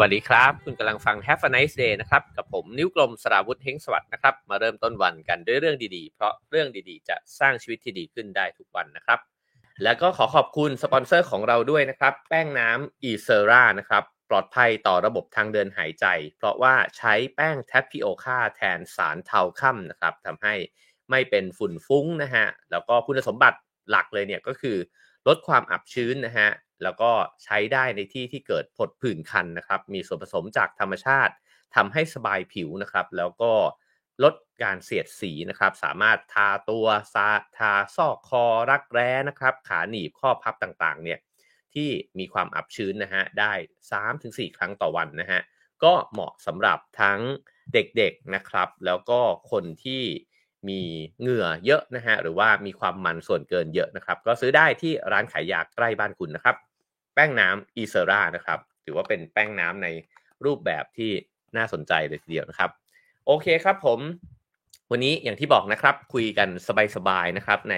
วัสดีครับ คุณกำลังฟัง Have a nice day นะครับ กับผมนิ้วกลมสราวุธเฮ้งสวัสดิ์นะครับ มาเริ่มต้นวันกันด้วยเรื่องดีๆ เพราะเรื่องดีๆ จะสร้างชีวิตที่ดีขึ้นได้ทุกวันนะครับ แล้วก็ขอขอบคุณสปอนเซอร์ของเราด้วยนะครับ แป้งน้ำ e s e r a นะครับ ปลอดภัยต่อระบบทางเดินหายใจ เพราะว่าใช้แป้ง tapioca แทนสารเทาค่ำนะครับทำให้ไม่เป็นฝุ่นฟุ้งนะฮะแล้วก็คุณสมบัติหลักเลยเนี่ยก็คือลดความอับชื้นนะฮะ แล้วก็ใช้ได้ในที่ที่เกิดผดผื่นคันนะครับ มีส่วนผสมจากธรรมชาติทำให้สบายผิวนะครับ แล้วก็ลดการเสียดสีนะครับ สามารถทาตัวซาทาซอกคอรักแร้นะครับ ขาหนีบข้อพับต่างๆ เนี่ยที่มีความอับชื้นนะฮะได้ 3-4 ครั้งต่อวันนะฮะก็เหมาะสำหรับทั้งเด็กๆนะครับ แล้วก็คนที่มีเหงื่อเยอะนะฮะหรือว่ามีความมันส่วนเกินเยอะนะครับ ก็ซื้อได้ที่ร้านขายยาใกล้บ้านคุณนะครับ แป้งน้ำอีเซรานะครับ ถือว่าเป็นแป้งน้ำในรูปแบบที่น่าสนใจเลยทีเดียวนะครับ โอเคครับผม วันนี้อย่างที่บอกนะครับ คุยกันสบายๆนะครับ ใน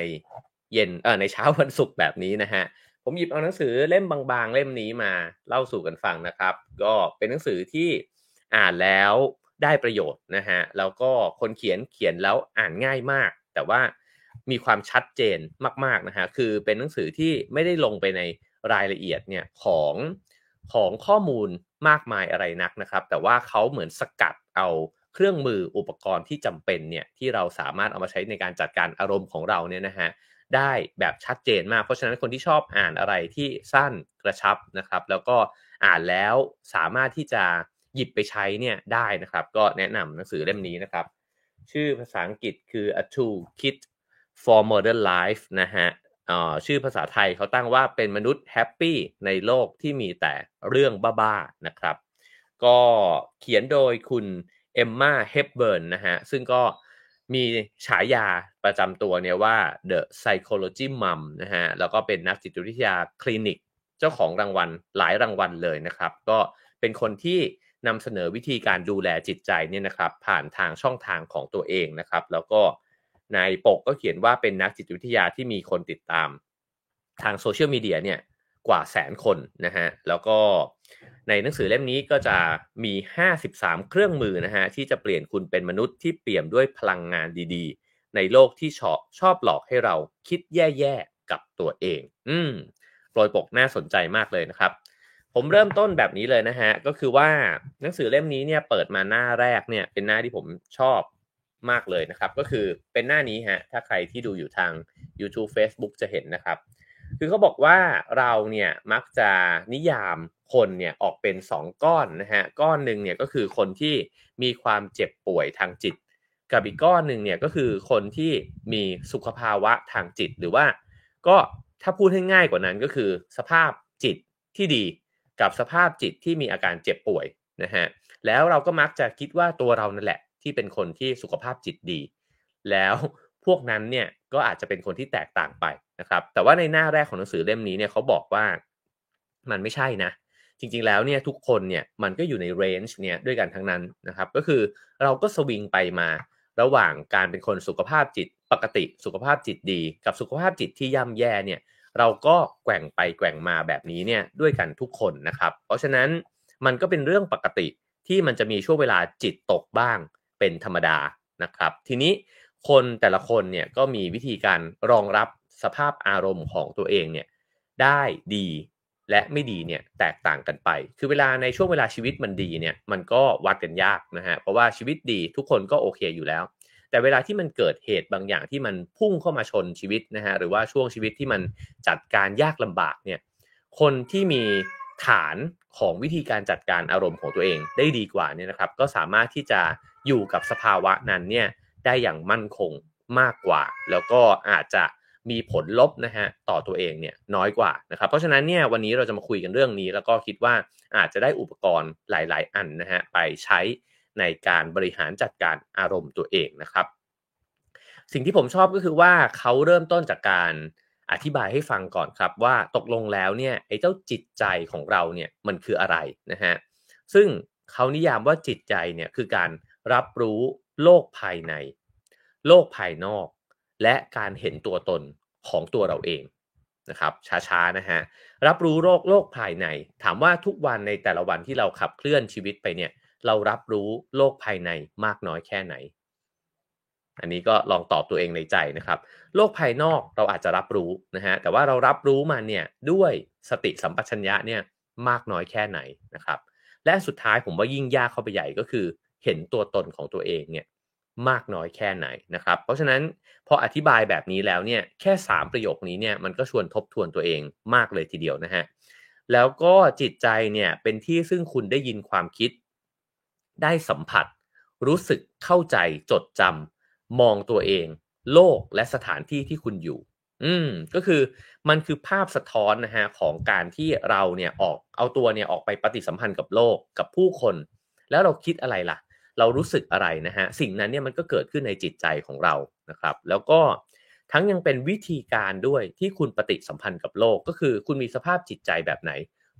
เย็นเออในเช้าวันศุกร์แบบนี้นะฮะผมหยิบเอาหนังสือเล่มบางๆ เล่มนี้มาเล่าสู่กันฟังนะครับ ก็เป็นหนังสือที่อ่านแล้วได้ประโยชน์นะฮะแล้วก็คนเขียนเขียนแล้วอ่านง่ายมาก แต่ว่ามีความชัดเจนมากๆนะฮะคือเป็นหนังสือที่ไม่ได้ลงไปใน รายละเอียดเนี่ยของของข้อมูลมากมายอะไรนักนะครับ แต่ว่าเขาเหมือนสกัดเอาเครื่องมืออุปกรณ์ที่จำเป็นเนี่ยที่เราสามารถเอามาใช้ในการจัดการอารมณ์ของเราเนี่ยนะฮะได้แบบชัดเจนมาก เพราะฉะนั้นคนที่ชอบอ่านอะไรที่สั้นกระชับนะครับ แล้วก็อ่านแล้วสามารถที่จะหยิบไปใช้เนี่ยได้นะครับ ก็แนะนำหนังสือเล่มนี้นะครับ ชื่อภาษาอังกฤษคือ A Toolkit for Modern Life นะฮะ ชื่อภาษาไทยเขาตั้งว่าเป็นมนุษย์แฮปปี้ในโลกที่มีแต่เรื่องบ้าๆนะครับ ก็เขียนโดยคุณเอมมาเฮปเบิร์นนะฮะซึ่งก็มีฉายาประจำตัวเนี่ยว่า The Psychology Mom นะฮะแล้วก็เป็นนักจิตวิทยาคลินิก เจ้าของรางวัลหลายรางวัลเลยนะครับ ก็เป็นคนที่นำเสนอวิธีการดูแลจิตใจเนี่ยนะครับ ผ่านทางช่องทางของตัวเองนะครับ แล้วก็ ในปกก็เขียนว่าเป็นนักจิตวิทยาที่มีคนติดตาม ทางโซเชียลมีเดียเนี่ยกว่าแสนคนนะฮะแล้วก็ในหนังสือเล่มนี้ก็จะมี 53 เครื่องมือนะฮะที่จะเปลี่ยนคุณเป็นมนุษย์ที่เปี่ยมด้วยพลังงานดีๆ ในโลกที่ชอบชอบหลอกให้เราคิดแย่ๆกับตัวเอง อืมโปรยปกน่าสนใจมากเลยนะครับ ผมเริ่มต้นแบบนี้เลยนะฮะก็คือว่าหนังสือเล่มนี้เนี่ยเปิดมาหน้าแรกเนี่ยเป็นหน้าที่ผมชอบ มากเลยนะครับ ก็คือเป็นหน้านี้ฮะถ้าใครที่ดูอยู่ทาง YouTube Facebook จะเห็นนะครับ คือเขาบอกว่าเราเนี่ยมักจะนิยามคนเนี่ยออกเป็น 2 ก้อนนะฮะก้อนหนึ่งเนี่ยก็คือคนที่มีความเจ็บป่วยทางจิต กับอีกก้อนหนึ่งเนี่ยก็คือคนที่มีสุขภาวะทางจิตหรือว่า ก็ถ้าพูดให้ง่ายกว่านั้นก็คือ สภาพจิตที่ดีกับสภาพจิตที่มีอาการเจ็บป่วยนะฮะแล้วเราก็มักจะคิดว่าตัวเรานั่นแหละ ที่เป็นคนที่สุขภาพจิตดี แล้วพวกนั้นเนี่ยก็อาจจะเป็นคนที่แตกต่างไปนะครับ แต่ว่าในหน้าแรกของหนังสือเล่มนี้เนี่ยเขาบอกว่ามันไม่ใช่นะ จริงๆแล้วเนี่ยทุกคนเนี่ยมันก็อยู่ในเรนจ์เนี่ยด้วยกันทั้งนั้นนะครับ ก็คือเราก็สวิงไปมาระหว่างการเป็นคนสุขภาพจิตปกติสุขภาพจิตดี กับสุขภาพจิตที่ย่ำแย่เนี่ยเราก็แกว่งไปแกว่งมาแบบนี้เนี่ยด้วยกันทุกคนนะครับ เพราะฉะนั้นมันก็เป็นเรื่องปกติที่มันจะมีช่วงเวลาจิตตกบ้าง เป็นธรรมดานะครับ ทีนี้คนแต่ละคนเนี่ยก็มีวิธีการรองรับสภาพอารมณ์ของตัวเองเนี่ยได้ดีและไม่ดีเนี่ยแตกต่างกันไป คือเวลาในช่วงเวลาชีวิตมันดีเนี่ยมันก็วัดกันยากนะฮะ เพราะว่าชีวิตดีทุกคนก็โอเคอยู่แล้ว แต่เวลาที่มันเกิดเหตุบางอย่างที่มันพุ่งเข้ามาชนชีวิตนะฮะ หรือว่าช่วงชีวิตที่มันจัดการยากลำบากเนี่ย คนที่มี ฐานของวิธีการจัดการอารมณ์ของตัวเองได้ดีกว่านี่นะครับ ก็สามารถที่จะอยู่กับสภาวะนั้นเนี่ยได้อย่างมั่นคงมากกว่า แล้วก็อาจจะมีผลลบนะฮะต่อตัวเองเนี่ยน้อยกว่านะครับเพราะฉะนั้นเนี่ยวันนี้เราจะมาคุยกันเรื่องนี้ แล้วก็คิดว่าอาจจะได้อุปกรณ์หลาย ๆ อันนะฮะไปใช้ในการบริหารจัดการอารมณ์ตัวเองนะครับ สิ่งที่ผมชอบก็คือว่าเขาเริ่มต้นจากการ อธิบายให้ฟังก่อนครับว่าตกลงแล้วเนี่ยไอ้เจ้าจิตใจของเราเนี่ยมันคืออะไรนะฮะซึ่งเขานิยามว่าจิตใจเนี่ยคือการรับรู้โลกภายใน โลกภายนอก และการเห็นตัวตนของตัวเราเองนะครับช้าๆนะฮะรับรู้โรคโรคภายใน ถามว่าทุกวันในแต่ละวันที่เราขับเคลื่อนชีวิตไปเนี่ยเรารับรู้โลกภายในมากน้อยแค่ไหน อันนี้ก็ลองตอบตัวเองในใจนะครับ โลกภายนอกเราอาจจะรับรู้นะฮะแต่ว่าเรารับรู้มันเนี่ยด้วยสติสัมปชัญญะเนี่ยมากน้อยแค่ไหนนะครับ และสุดท้ายผมว่ายิ่งยากเข้าไปใหญ่ก็คือ เห็นตัวตนของตัวเองเนี่ยมากน้อยแค่ไหนนะครับ เพราะฉะนั้นพออธิบายแบบนี้แล้วเนี่ยแค่ 3 ประโยคนี้เนี่ยมันก็ชวนทบทวนตัวเองมากเลยทีเดียวนะฮะแล้วก็จิตใจเนี่ยเป็นที่ซึ่งคุณได้ยินความคิด ได้สัมผัส รู้สึกเข้าใจจดจำ มองตัวเอง โลกและสถานที่ที่คุณอยู่ อืมก็คือมันคือภาพสะท้อนนะฮะของการที่เราเนี่ยออกเอาตัวเนี่ยออกไปปฏิสัมพันธ์กับโลกกับผู้คน แล้วเราคิดอะไรล่ะ เรารู้สึกอะไรนะฮะสิ่งนั้นเนี่ยมันก็เกิดขึ้นในจิตใจของเรานะครับ แล้วก็ทั้งยังเป็นวิธีการด้วยที่คุณปฏิสัมพันธ์กับโลก ก็คือคุณมีสภาพจิตใจแบบไหน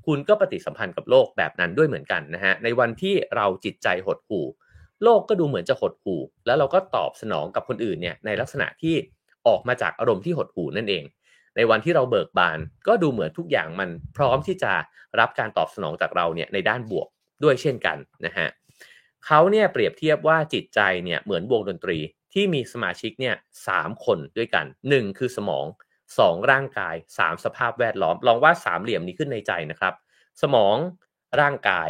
คุณก็ปฏิสัมพันธ์กับโลกแบบนั้นด้วยเหมือนกันนะฮะในวันที่เราจิตใจหดหู่ โลกก็ดูเหมือนจะหดหู่ แล้วเราก็ตอบสนองกับคนอื่นเนี่ยในลักษณะที่ออกมาจากอารมณ์ที่หดหู่นั่นเอง ในวันที่เราเบิกบาน ก็ดูเหมือนทุกอย่างมันพร้อมที่จะรับการตอบสนองจากเราเนี่ยในด้านบวกด้วยเช่นกันนะฮะเขาเนี่ยเปรียบเทียบว่าจิตใจเนี่ยเหมือนวงดนตรีที่มีสมาชิกเนี่ยสามคนด้วยกัน 1 คือสมอง 2 ร่างกาย 3 สภาพแวดล้อม ลองวาดสามเหลี่ยมนี้ขึ้นในใจนะครับ สมองร่างกาย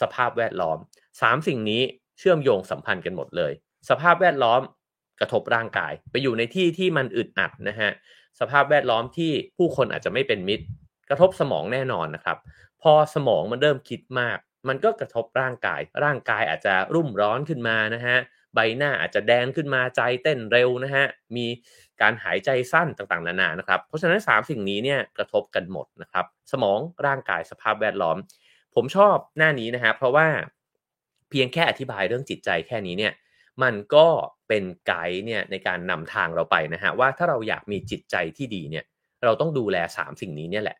สภาพแวดล้อม 3 สิ่งนี้ เชื่อมโยงสัมพันธ์กันหมดเลย สภาพแวดล้อมกระทบร่างกาย ไปอยู่ในที่ที่มันอึดอัดนะฮะสภาพแวดล้อมที่ผู้คนอาจจะไม่เป็นมิตร กระทบสมองแน่นอนนะครับ พอสมองมันเริ่มคิดมาก มันก็กระทบร่างกาย ร่างกายอาจจะรุ่มร้อนขึ้นมานะฮะใบหน้าอาจจะแดงขึ้นมาใจเต้นเร็วนะฮะมีการหายใจสั้นต่างๆนานานะครับ เพราะฉะนั้น 3 สิ่งนี้เนี่ยกระทบกันหมดนะครับ สมองร่างกายสภาพแวดล้อม ผมชอบหน้านี้นะฮะเพราะว่า เพียงแค่อธิบายเรื่องจิตใจแค่นี้เนี่ยมันก็เป็นไกด์เนี่ยในการนำทางเราไปนะฮะว่าถ้าเราอยากมีจิตใจที่ดีเนี่ยเราต้องดูแล 3 สิ่งนี้เนี่ยแหละ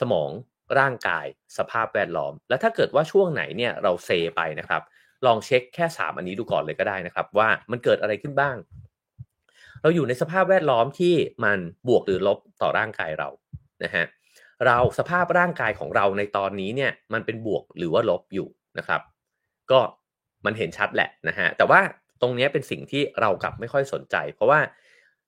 สมองร่างกายสภาพแวดล้อม แล้วถ้าเกิดว่าช่วงไหนเนี่ยเราเซไปนะครับ ลองเช็คแค่ 3 อันนี้ดูก่อนเลยก็ได้นะครับ ว่ามันเกิดอะไรขึ้นบ้าง เราอยู่ในสภาพแวดล้อมที่มันบวกหรือลบต่อร่างกายเรานะฮะเราสภาพร่างกายของเราในตอนนี้เนี่ยมันเป็นบวกหรือว่าลบอยู่นะครับ ก็มันเห็นชัดแหละนะฮะแต่ว่าตรงนี้เป็นสิ่งที่เรากลับไม่ค่อยสนใจ เพราะว่า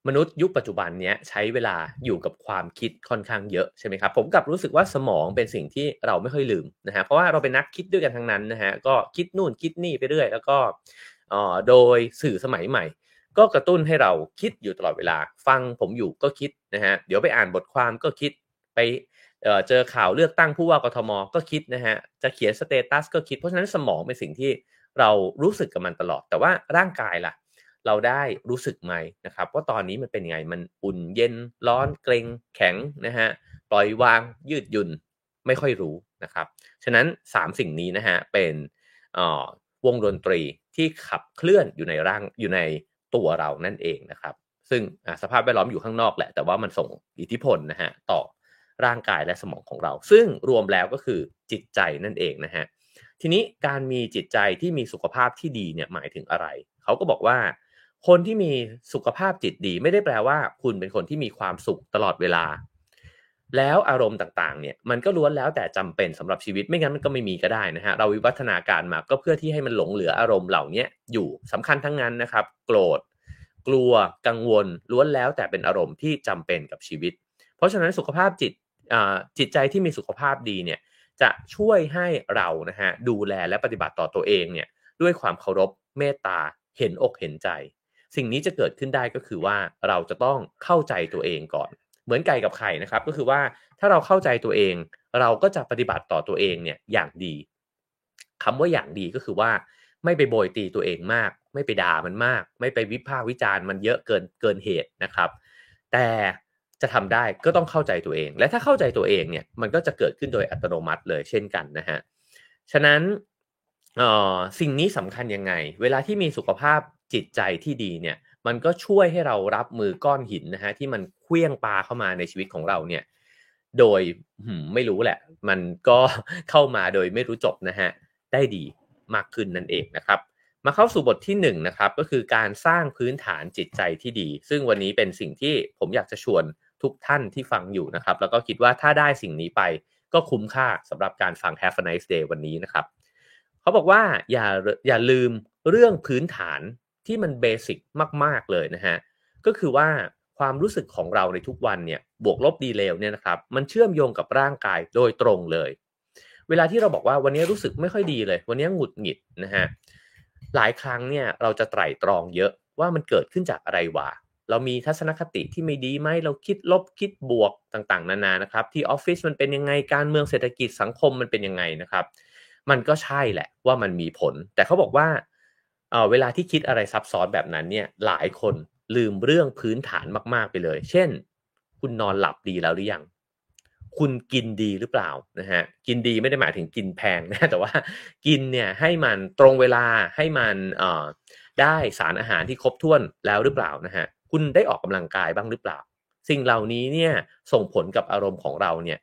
มนุษย์ยุคปัจจุบันนี้ใช้เวลาอยู่กับความคิดค่อนข้างเยอะใช่ไหมครับผมกลับรู้สึกว่าสมองเป็นสิ่งที่เราไม่ค่อยลืมนะฮะเพราะว่าเราเป็นนักคิดด้วยกันทั้งนั้นนะฮะก็คิดนู่นคิดนี่ไปเรื่อย แล้วก็โดยสื่อสมัยใหม่ ก็กระตุ้นให้เราคิดอยู่ตลอดเวลา ฟังผมอยู่ก็คิดนะฮะเดี๋ยวไปอ่านบทความก็คิดไป เจอข่าวเลือกตั้งผู้ว่ากทมก็คิดนะฮะจะเขียน status ก็คิดเพราะฉะนั้นสมองเป็นสิ่งที่เรารู้สึกกับมันตลอด แต่ว่าร่างกายล่ะ เราได้รู้สึกไหมนะครับว่าตอนนี้มันเป็นไงมันอุ่นเย็นร้อนเกร็งแข็งนะฮะปล่อยวางยืดหยุ่นไม่ค่อยรู้นะครับฉะนั้น 3 สิ่งนี้นะฮะเป็นวงดนตรีที่ขับเคลื่อนอยู่ในร่างอยู่ในตัวเรานั่นเองนะครับ ซึ่งสภาพแวดล้อมอยู่ข้างนอกแหละ แต่ว่ามันส่งอิทธิพลนะฮะต่อ ร่างกายและสมองของเรา ซึ่งรวมแล้วก็คือจิตใจนั่นเองนะฮะทีนี้การมีจิตใจที่มีสุขภาพที่ดีเนี่ยหมายถึงอะไร เขาก็บอกว่า คนที่มีสุขภาพจิตดีไม่ได้แปลว่า คุณเป็นคนที่มีความสุขตลอดเวลา แล้วอารมณ์ต่างๆเนี่ยมันก็ล้วนแล้วแต่จำเป็นสำหรับชีวิตไม่งั้นมันก็ไม่มีก็ได้นะฮะเราวิวัฒนาการมาก็เพื่อที่ให้มันหลงเหลืออารมณ์เหล่านี้อยู่สำคัญทั้งนั้นนะครับ โกรธ กลัวกังวลล้วนแล้วแต่เป็นอารมณ์ที่จำเป็นกับชีวิต เพราะฉะนั้นสุขภาพจิต จิตใจที่มีสุขภาพดีเนี่ยจะช่วยให้เรานะฮะดูแลและปฏิบัติต่อตัวเองเนี่ยด้วยความเคารพเมตตาเห็นอกเห็นใจ สิ่งนี้จะเกิดขึ้นได้ก็คือว่าเราจะต้องเข้าใจตัวเองก่อน เหมือนไก่กับไข่นะครับก็คือว่าถ้าเราเข้าใจตัวเอง เราก็จะปฏิบัติต่อตัวเองเนี่ยอย่างดีคำว่าอย่างดีก็คือว่า ไม่ไปโบยตีตัวเองมาก ไม่ไปด่ามันมาก ไม่ไปวิพากษ์วิจารณ์มันเยอะเกินเกินเหตุนะครับ แต่ จะทำได้ก็ต้องเข้าใจตัวเอง และถ้าเข้าใจตัวเองเนี่ยมันก็จะเกิดขึ้นโดยอัตโนมัติเลยเช่นกันนะฮะฉะนั้นสิ่งนี้สำคัญยังไง เวลาที่มีสุขภาพจิตใจที่ดีเนี่ยมันก็ช่วยให้เรารับมือก้อนหินนะฮะที่มันเคลื่องปลาเข้ามาในชีวิตของเราเนี่ยโดยไม่รู้แหละ มันก็เข้ามาโดยไม่รู้จบนะฮะได้ดีมากขึ้นนั่นเองนะครับ มาเข้าสู่บทที่1นนะครับก็คือการสร้างพื้นฐานจิตใจที่ดี ซึ่งวันนี้เป็นสิ่งที่ผมอยากจะชวน ทุกท่านที่ฟังอยู่นะครับ แล้วก็คิดว่าถ้าได้สิ่งนี้ไปก็คุ้มค่าสำหรับการฟัง Have a nice day วันนี้นะครับ เขาบอกว่าอย่าอย่าลืมเรื่องพื้นฐานที่มันเบสิกมาก ๆ เลยนะฮะ ก็คือว่าความรู้สึกของเราในทุกวันเนี่ยบวกลบดีเลวเนี่ยนะครับ มันเชื่อมโยงกับร่างกายโดยตรงเลย เวลาที่เราบอกว่าวันนี้รู้สึกไม่ค่อยดีเลย วันนี้หงุดหงิดนะฮะหลายครั้งเนี่ยเราจะไตร่ตรองเยอะว่ามันเกิดขึ้นจากอะไรวะ เรามีทัศนคติที่ไม่ดีไหมเราคิดลบคิดบวกต่างๆ นานานะครับ ที่ออฟฟิศมันเป็นยังไงการเมืองเศรษฐกิจสังคมมันเป็นยังไงนะครับ มันก็ใช่แหละว่ามันมีผล แต่เขาบอกว่าเเวลาที่คิดอะไรซับซ้อนแบบนั้นเนี่ยหลายคนลืมเรื่องพื้นฐานมากๆไปเลย เช่น คุณนอนหลับดีแล้วหรือยังคุณกินดีหรือเปล่านะฮะกินดีไม่ได้หมายถึงกินแพงนะแต่ว่ากินเนี่ยให้มันตรงเวลาให้มันได้สารอาหารที่ครบถ้วนแล้วหรือเปล่านะฮะ คุณได้ออกกำลังกายบ้างหรือเปล่า สิ่งเหล่านี้เนี่ยส่งผลกับอารมณ์ของเราเนี่ย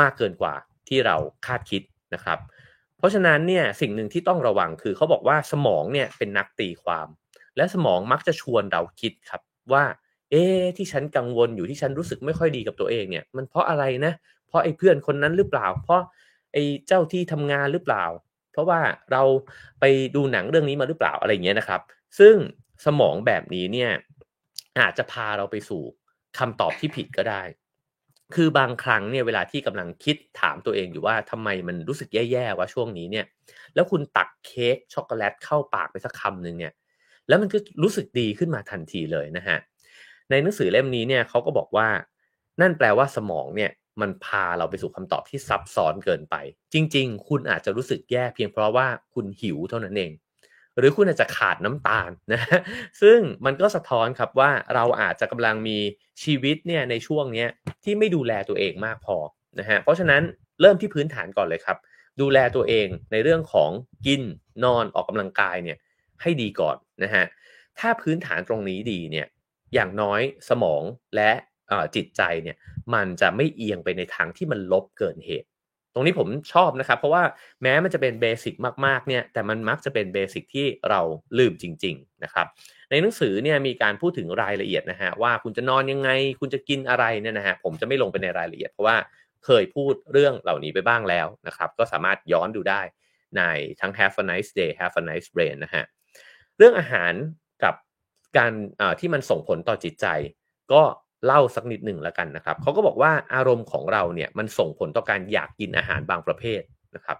มากเกินกว่าที่เราคาดคิดนะครับ เพราะฉะนั้นเนี่ยสิ่งหนึ่งที่ต้องระวังคือเขาบอกว่าสมองเนี่ยเป็นนักตีความ และสมองมักจะชวนเราคิดครับว่า เอ๊ที่ฉันกังวลอยู่ที่ฉันรู้สึกไม่ค่อยดีกับตัวเองเนี่ยมันเพราะอะไรนะเพราะไอ้เพื่อนคนนั้นหรือเปล่า เพราะไอ้เจ้าที่ทำงานหรือเปล่า เพราะว่าเราไปดูหนังเรื่องนี้มาหรือเปล่าอะไรเงี้ยนะครับ ซึ่งสมองแบบนี้เนี่ย อาจจะพาเราไปสู่คำตอบที่ผิดก็ได้ คือบางครั้งเนี่ยเวลาที่กำลังคิดถามตัวเองอยู่ว่าทำไมมันรู้สึกแย่ๆว่าช่วงนี้เนี่ย แล้วคุณตักเค้กช็อกโกแลตเข้าปากไปสักคำหนึ่งเนี่ย แล้วมันก็รู้สึกดีขึ้นมาทันทีเลยนะฮะ ในหนังสือเล่มนี้เนี่ยเขาก็บอกว่า นั่นแปลว่าสมองเนี่ยมันพาเราไปสู่คำตอบที่ซับซ้อนเกินไป จริง ๆ คุณอาจจะรู้สึกแย่เพียงเพราะว่าคุณหิวเท่านั้นเอง หรือคุณอาจจะขาดน้ำตาลนะซึ่งมันก็สะท้อนครับว่าเราอาจจะกำลังมีชีวิตเนี่ยในช่วงนี้ที่ไม่ดูแลตัวเองมากพอนะฮะเพราะฉะนั้นเริ่มที่พื้นฐานก่อนเลยครับ ดูแลตัวเองในเรื่องของกินนอนออกกำลังกายเนี่ยให้ดีก่อนนะฮะถ้าพื้นฐานตรงนี้ดีเนี่ยอย่างน้อยสมองและจิตใจเนี่ยมันจะไม่เอียงไปในทางที่มันลบเกินเหตุ ตรงนี้ผมชอบนะครับ เพราะว่าแม้มันจะเป็นเบสิกมากๆเนี่ยแต่มันมักจะเป็นเบสิกที่เราลืมจริง ๆ นะครับ ในหนังสือเนี่ยมีการพูดถึงรายละเอียดนะฮะว่าคุณจะนอนยังไง คุณจะกินอะไรเนี่ยนะฮะผมจะไม่ลงไปในรายละเอียดเพราะว่าเคยพูดเรื่องเหล่านี้ไปบ้างแล้วนะครับ ก็สามารถย้อนดูได้ในทั้ง Have a nice day Have a nice brain นะฮะเรื่องอาหารกับการที่มันส่งผลต่อจิตใจ ก็ เล่าสักนิดหนึ่งแล้วกันนะครับเขาก็บอกว่าอารมณ์ของเราเนี่ยมันส่งผลต่อการอยากกินอาหารบางประเภทนะครับ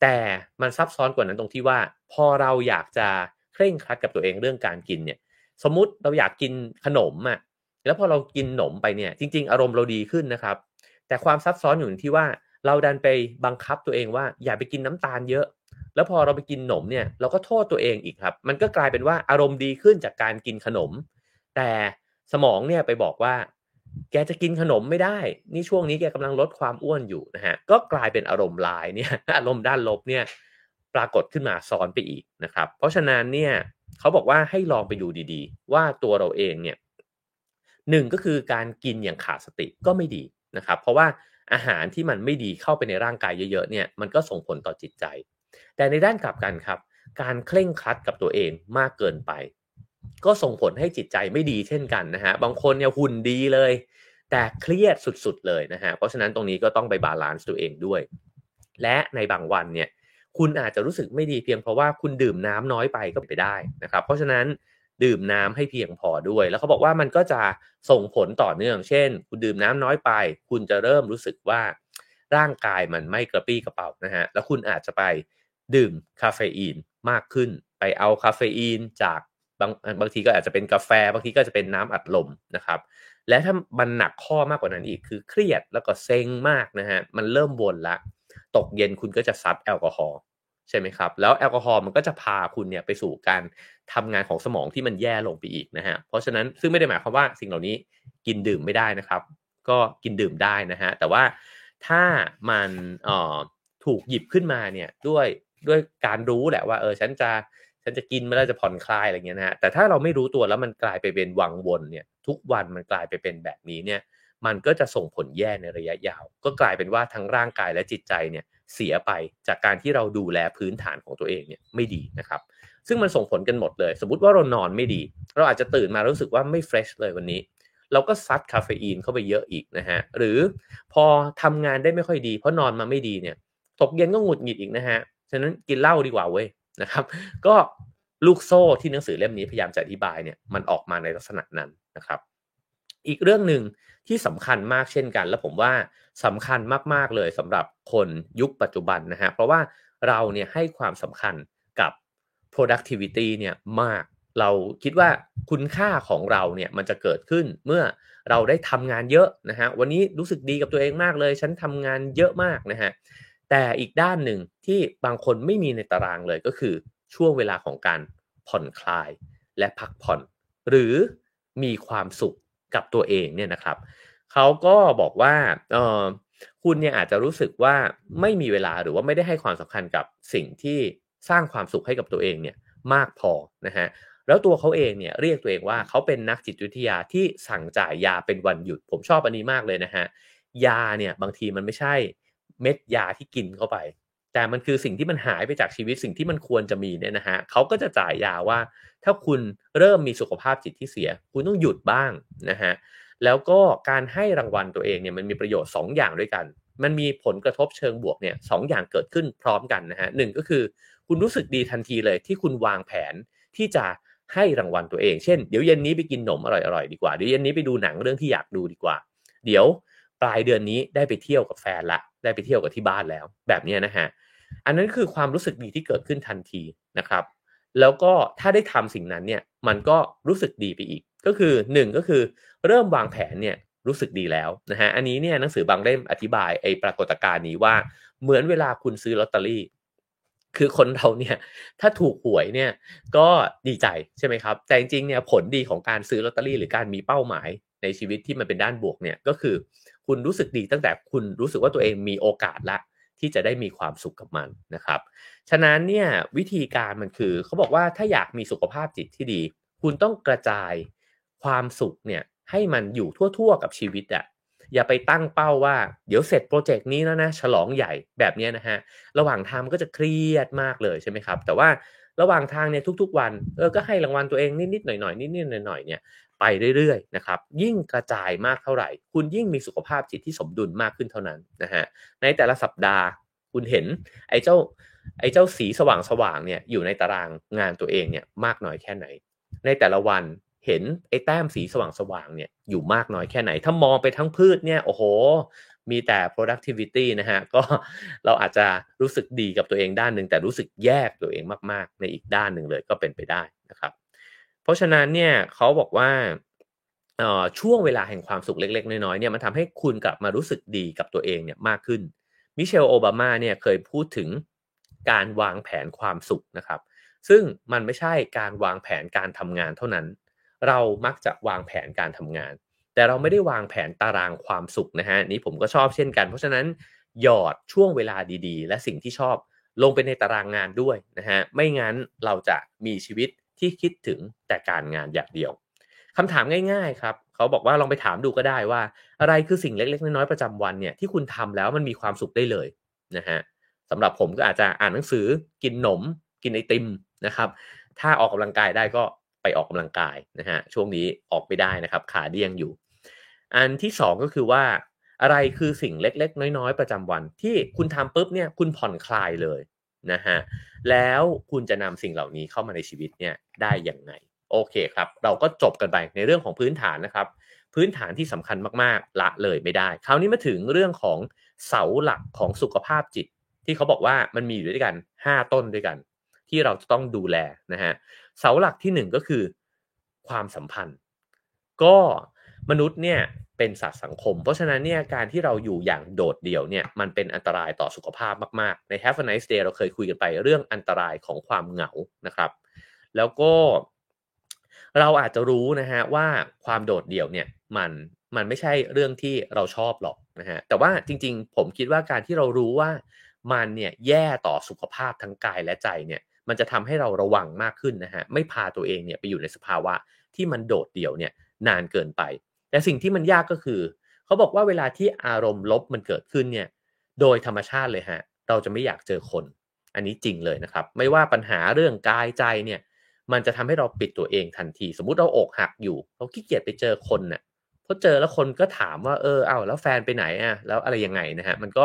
แต่มันซับซ้อนกว่านั้นตรงที่ว่า พอเราอยากจะเคร่งครัดกับตัวเองเรื่องการกินเนี่ย สมมุติเราอยากกินขนมอะ่ะแล้วพอเรากินขนมไปเนี่ย จริง ๆ อารมณ์เราดีขึ้นนะครับ แต่ความซับซ้อนอยู่ที่ว่าเราดันไปบังคับตัวเองว่า อย่าไปกินน้ำตาลเยอะ แล้วพอเราไปกินขนมเนี่ยเราก็โทษตัวเองอีกครับ มันก็กลายเป็นว่าอารมณ์ดีขึ้นจากการกินขนม แต่ สมองเนี่ยไปบอกว่า แกจะกินขนมไม่ได้ นี่ช่วงนี้แกกำลังลดความอ้วนอยู่นะฮะก็กลายเป็นอารมณ์ลายเนี่ยอารมณ์ด้านลบเนี่ยปรากฏขึ้นมาซ้อนไปอีกนะครับ เพราะฉะนั้นเนี่ยเขาบอกว่าให้ลองไปดูดีๆ ว่าตัวเราเองเนี่ยหนึ่งก็คือการกินอย่างขาดสติก็ไม่ดีนะครับ เพราะว่าอาหารที่มันไม่ดีเข้าไปในร่างกายเยอะๆเนี่ยมันก็ส่งผลต่อจิตใจ แต่ในด้านกลับกันครับ การเคร่งครัดกับตัวเองมากเกินไป ก็ส่งผลให้จิตใจไม่ดีเช่นกันนะฮะบางคนเนี่ยหุ่นดีเลย แต่เครียดสุดๆเลยนะฮะเพราะฉะนั้นตรงนี้ก็ต้องไป balance ตัวเองด้วย และในบางวันเนี่ยคุณอาจจะรู้สึกไม่ดีเพียงเพราะว่าคุณดื่มน้ำน้อยไปก็เป็นได้นะครับ เพราะฉะนั้นดื่มน้ำให้เพียงพอด้วย แล้วเขาบอกว่ามันก็จะส่งผลต่อเนื่อง เช่น คุณดื่มน้ำน้อยไป คุณจะเริ่มรู้สึกว่าร่างกายมันไม่กระปรี้กระเปร่านะฮะแล้วคุณอาจจะไปดื่มคาเฟอีนมากขึ้น ไปเอาคาเฟอีนจาก บางบางทีก็อาจจะเป็นกาแฟ บางทีก็จะเป็นน้ำอัดลมนะครับ และถ้ามันหนักข้อมากกว่านั้นอีกคือเครียดแล้วก็เซ็งมากนะฮะมันเริ่มวนละ ตกเย็นคุณก็จะซัดแอลกอฮอล์ใช่ไหมครับ แล้วแอลกอฮอล์มันก็จะพาคุณเนี่ยไปสู่การทำงานของสมองที่มันแย่ลงไปอีกนะฮะเพราะฉะนั้นซึ่งไม่ได้หมายความว่าสิ่งเหล่านี้กินดื่มไม่ได้นะครับ ก็กินดื่มได้นะฮะแต่ว่าถ้ามันเอ่อถูกหยิบขึ้นมาเนี่ยด้วยด้วยการรู้แหละว่าเออฉันจะ ฉันจะกินไม่ได้จะผ่อนคลายอะไรเงี้ยนะฮะแต่ถ้าเราไม่รู้ตัวแล้วมันกลายไปเป็นวังวนเนี่ย ทุกวันมันกลายไปเป็นแบบนี้เนี่ย มันก็จะส่งผลแย่ในระยะยาว ก็กลายเป็นว่าทั้งร่างกายและจิตใจเนี่ยเสียไปจากการที่เราดูแลพื้นฐานของตัวเองเนี่ยไม่ดีนะครับ ซึ่งมันส่งผลกันหมดเลย สมมติว่าเรานอนไม่ดี เราอาจจะตื่นมารู้สึกว่าไม่เฟรชเลยวันนี้ เราก็ซัดคาเฟอีนเข้าไปเยอะอีกนะฮะ หรือพอทำงานได้ไม่ค่อยดี เพราะนอนมาไม่ดีเนี่ย ตกเย็นก็หงุดหงิดอีกนะฮะ ฉะนั้นกินเหล้าดีกว่าเว้ย นะครับ ก็ลูกโซ่ที่หนังสือเล่มนี้พยายามจะอธิบายเนี่ยมันออกมาในลักษณะนั้นนะครับ อีกเรื่องหนึ่งที่สำคัญมากเช่นกัน และผมว่าสำคัญมากๆเลยสำหรับคนยุคปัจจุบันนะฮะเพราะว่าเราเนี่ยให้ความสำคัญกับ productivity เนี่ยมากเราคิดว่าคุณค่าของเราเนี่ยมันจะเกิดขึ้นเมื่อเราได้ทำงานเยอะนะฮะวันนี้รู้สึกดีกับตัวเองมากเลย ฉันทำงานเยอะมากนะฮะ แต่อีกด้านหนึ่งที่บางคนไม่มีในตารางเลยก็คือช่วงเวลาของการผ่อนคลายและพักผ่อน หรือมีความสุขกับตัวเองเนี่ยนะครับเขาก็บอกว่าเออคุณเนี่ยอาจจะรู้สึกว่าไม่มีเวลาหรือว่าไม่ได้ให้ความสำคัญกับสิ่งที่สร้างความสุขให้กับตัวเองเนี่ยมากพอนะฮะแล้วตัวเขาเองเนี่ยเรียกตัวเองว่าเขาเป็นนักจิตวิทยาที่สั่งจ่ายยาเป็นวันหยุด ผมชอบอันนี้มากเลยนะฮะยาเนี่ยบางทีมันไม่ใช่ เม็ดยาที่กินเข้าไป แต่มันคือสิ่งที่มันหายไปจากชีวิตสิ่งที่มันควรจะมีเนี่ยนะฮะเขาก็จะจ่ายยาว่า ถ้าคุณเริ่มมีสุขภาพจิตที่เสีย คุณต้องหยุดบ้างนะฮะแล้วก็การให้รางวัลตัวเองเนี่ยมันมีประโยชน์ 2 อย่างด้วยกัน มันมีผลกระทบเชิงบวกเนี่ยสอย่างเกิดขึ้นพร้อมกันนะฮะหนึ่งก็คือ คุณรู้สึกดีทันทีเลยที่คุณวางแผนที่จะให้รางวัลตัวเอง เช่น เดี๋ยวเย็นนี้ไปกินขนมอร่อยๆดีกว่า เดี๋ยวเย็นนี้ไปดูหนังเรื่องที่อยากดูดีกว่า เดี๋ยว ปลายเดือนนี้ได้ไปเที่ยวกับแฟนละ ได้ไปเที่ยวกับที่บ้านแล้ว แบบนี้นะฮะ อันนั้นคือความรู้สึกดีที่เกิดขึ้นทันทีนะครับ แล้วก็ถ้าได้ทำสิ่งนั้นเนี่ย มันก็รู้สึกดีไปอีก ก็คือ 1 ก็คือเริ่มวางแผนเนี่ยรู้สึกดีแล้วนะฮะ อันนี้เนี่ยหนังสือบางเล่มอธิบายไอ้ปรากฏการณ์นี้ว่าเหมือนเวลาคุณซื้อลอตเตอรี่ คือคนเราเนี่ยถ้าถูกหวยเนี่ยก็ดีใจใช่ไหมครับ แต่จริงๆเนี่ยผลดีของการซื้อลอตเตอรี่หรือการมีเป้าหมาย ในชีวิตที่มันเป็นด้านบวกเนี่ยก็คือ คุณรู้สึกดีตั้งแต่คุณรู้สึกว่าตัวเองมีโอกาสละที่จะได้มีความสุขกับมันนะครับ ฉะนั้นเนี่ยวิธีการมันคือเขาบอกว่าถ้าอยากมีสุขภาพจิตที่ดี คุณต้องกระจายความสุขเนี่ยให้มันอยู่ทั่วๆกับชีวิตอะอย่าไปตั้งเป้าว่าเดี๋ยวเสร็จโปรเจกต์นี้แล้วนะฉลองใหญ่แบบนี้นะฮะระหว่างทางก็จะเครียดมากเลยใช่ไหมครับ แต่ว่าระหว่างทางเนี่ยทุกๆ วันเออก็ให้รางวัลตัวเองนิดๆหน่อยๆนิดๆหน่อยๆเนี่ย ไปเรื่อยๆนะครับยิ่งกระจายมากเท่าไหร่ คุณยิ่งมีสุขภาพจิตที่สมดุลมากขึ้นเท่านั้นนะฮะในแต่ละสัปดาห์คุณเห็นไอ้เจ้าไอ้เจ้าสีสว่างๆเนี่ยอยู่ในตารางงานตัวเองเนี่ยมากน้อยแค่ไหน ในแต่ละวันเห็นไอ้แต้มสีสว่างๆเนี่ยอยู่มากน้อยแค่ไหน ถ้ามองไปทั้งพืชเนี่ยโอ้โห มีแต่ productivity นะฮะก็เราอาจจะรู้สึกดีกับตัวเองด้านหนึ่งแต่รู้สึกแยกตัวเองมาก ๆ ในอีกด้านหนึ่งเลยก็เป็นไปได้นะครับ เพราะฉะนั้นเนี่ยเขาบอกว่าช่วงเวลาแห่งความสุขเล็ก ๆ น้อยๆเนี่ยมันทำให้คุณกลับมารู้สึกดีกับตัวเองเนี่ยมากขึ้นมิเชลโอบามาเนี่ยเคยพูดถึงการวางแผนความสุขนะครับ ซึ่งมันไม่ใช่การวางแผนการทำงานเท่านั้น เรามักจะวางแผนการทำงาน แต่เราไม่ได้วางแผนตารางความสุขนะฮะนี้ผมก็ชอบเช่นกัน เพราะฉะนั้นหยอดช่วงเวลาดีๆ และสิ่งที่ชอบลงไปในตารางงานด้วยนะฮะไม่งั้นเราจะมีชีวิต ที่คิดถึงแต่การงานอย่างเดียวคำถามง่ายๆครับเขาบอกว่าลองไปถามดูก็ได้ว่า อะไรคือสิ่งเล็กๆน้อยๆประจำวันเนี่ยที่คุณทำแล้วมันมีความสุขได้เลยนะฮะสำหรับผมก็อาจจะอ่านหนังสือกินขนม กินไอติมนะครับ ถ้าออกกำลังกายได้ก็ไปออกกำลังกายนะฮะช่วงนี้ออกไม่ได้นะครับ ขาเดี้ยงอยู่ อันที่ 2 ก็คือว่าอะไรคือสิ่งเล็กๆ น้อยๆ ประจำวัน ที่คุณทำปุ๊บเนี่ยคุณผ่อนคลายเลยนะฮะ แล้วคุณจะนำสิ่งเหล่านี้เข้ามาในชีวิตเนี่ยได้อย่างไง โอเคครับ เราก็จบกันไปในเรื่องของพื้นฐานนะครับ พื้นฐานที่สำคัญมากๆ ละเลยไม่ได้ คราวนี้มาถึงเรื่องของเสาหลักของสุขภาพจิต ที่เขาบอกว่ามันมีอยู่ด้วยกัน 5 ต้นด้วยกัน ที่เราจะต้องดูแลนะฮะเสาหลักที่หนึ่งก็คือ ความสัมพันธ์ ก็มนุษย์เนี่ย เป็นสัตว์สังคม เพราะฉะนั้นเนี่ยการที่เราอยู่อย่างโดดเดี่ยวเนี่ยมันเป็นอันตรายต่อสุขภาพมากๆ ใน Have a nice day เราเคยคุยกันไปเรื่องอันตรายของความเหงานะครับ แล้วก็ เราอาจจะรู้นะฮะว่าความโดดเดี่ยวเนี่ยมันมันไม่ใช่เรื่องที่เราชอบหรอกนะฮะแต่ว่าจริง ๆ ผมคิดว่าการที่เรารู้ว่ามันเนี่ยแย่ต่อสุขภาพทั้งกายและใจเนี่ยมันจะทำให้เราระวังมากขึ้นนะฮะไม่พาตัวเองเนี่ยไปอยู่ในสภาวะที่มันโดดเดี่ยวเนี่ยนานเกินไป แต่สิ่งที่มันยากก็คือ เขาบอกว่าเวลาที่อารมณ์ลบมันเกิดขึ้นเนี่ย โดยธรรมชาติเลยฮะ เราจะไม่อยากเจอคน อันนี้จริงเลยนะครับ ไม่ว่าปัญหาเรื่องกายใจเนี่ย มันจะทำให้เราปิดตัวเองทันที สมมุติเราอกหักอยู่ เราขี้เกียจไปเจอคนเน่ยพอเจอแล้วคนก็ถามว่าเออเอาแล้วแฟนไปไหนอะแล้วอะไรยังไงนะฮะมันก็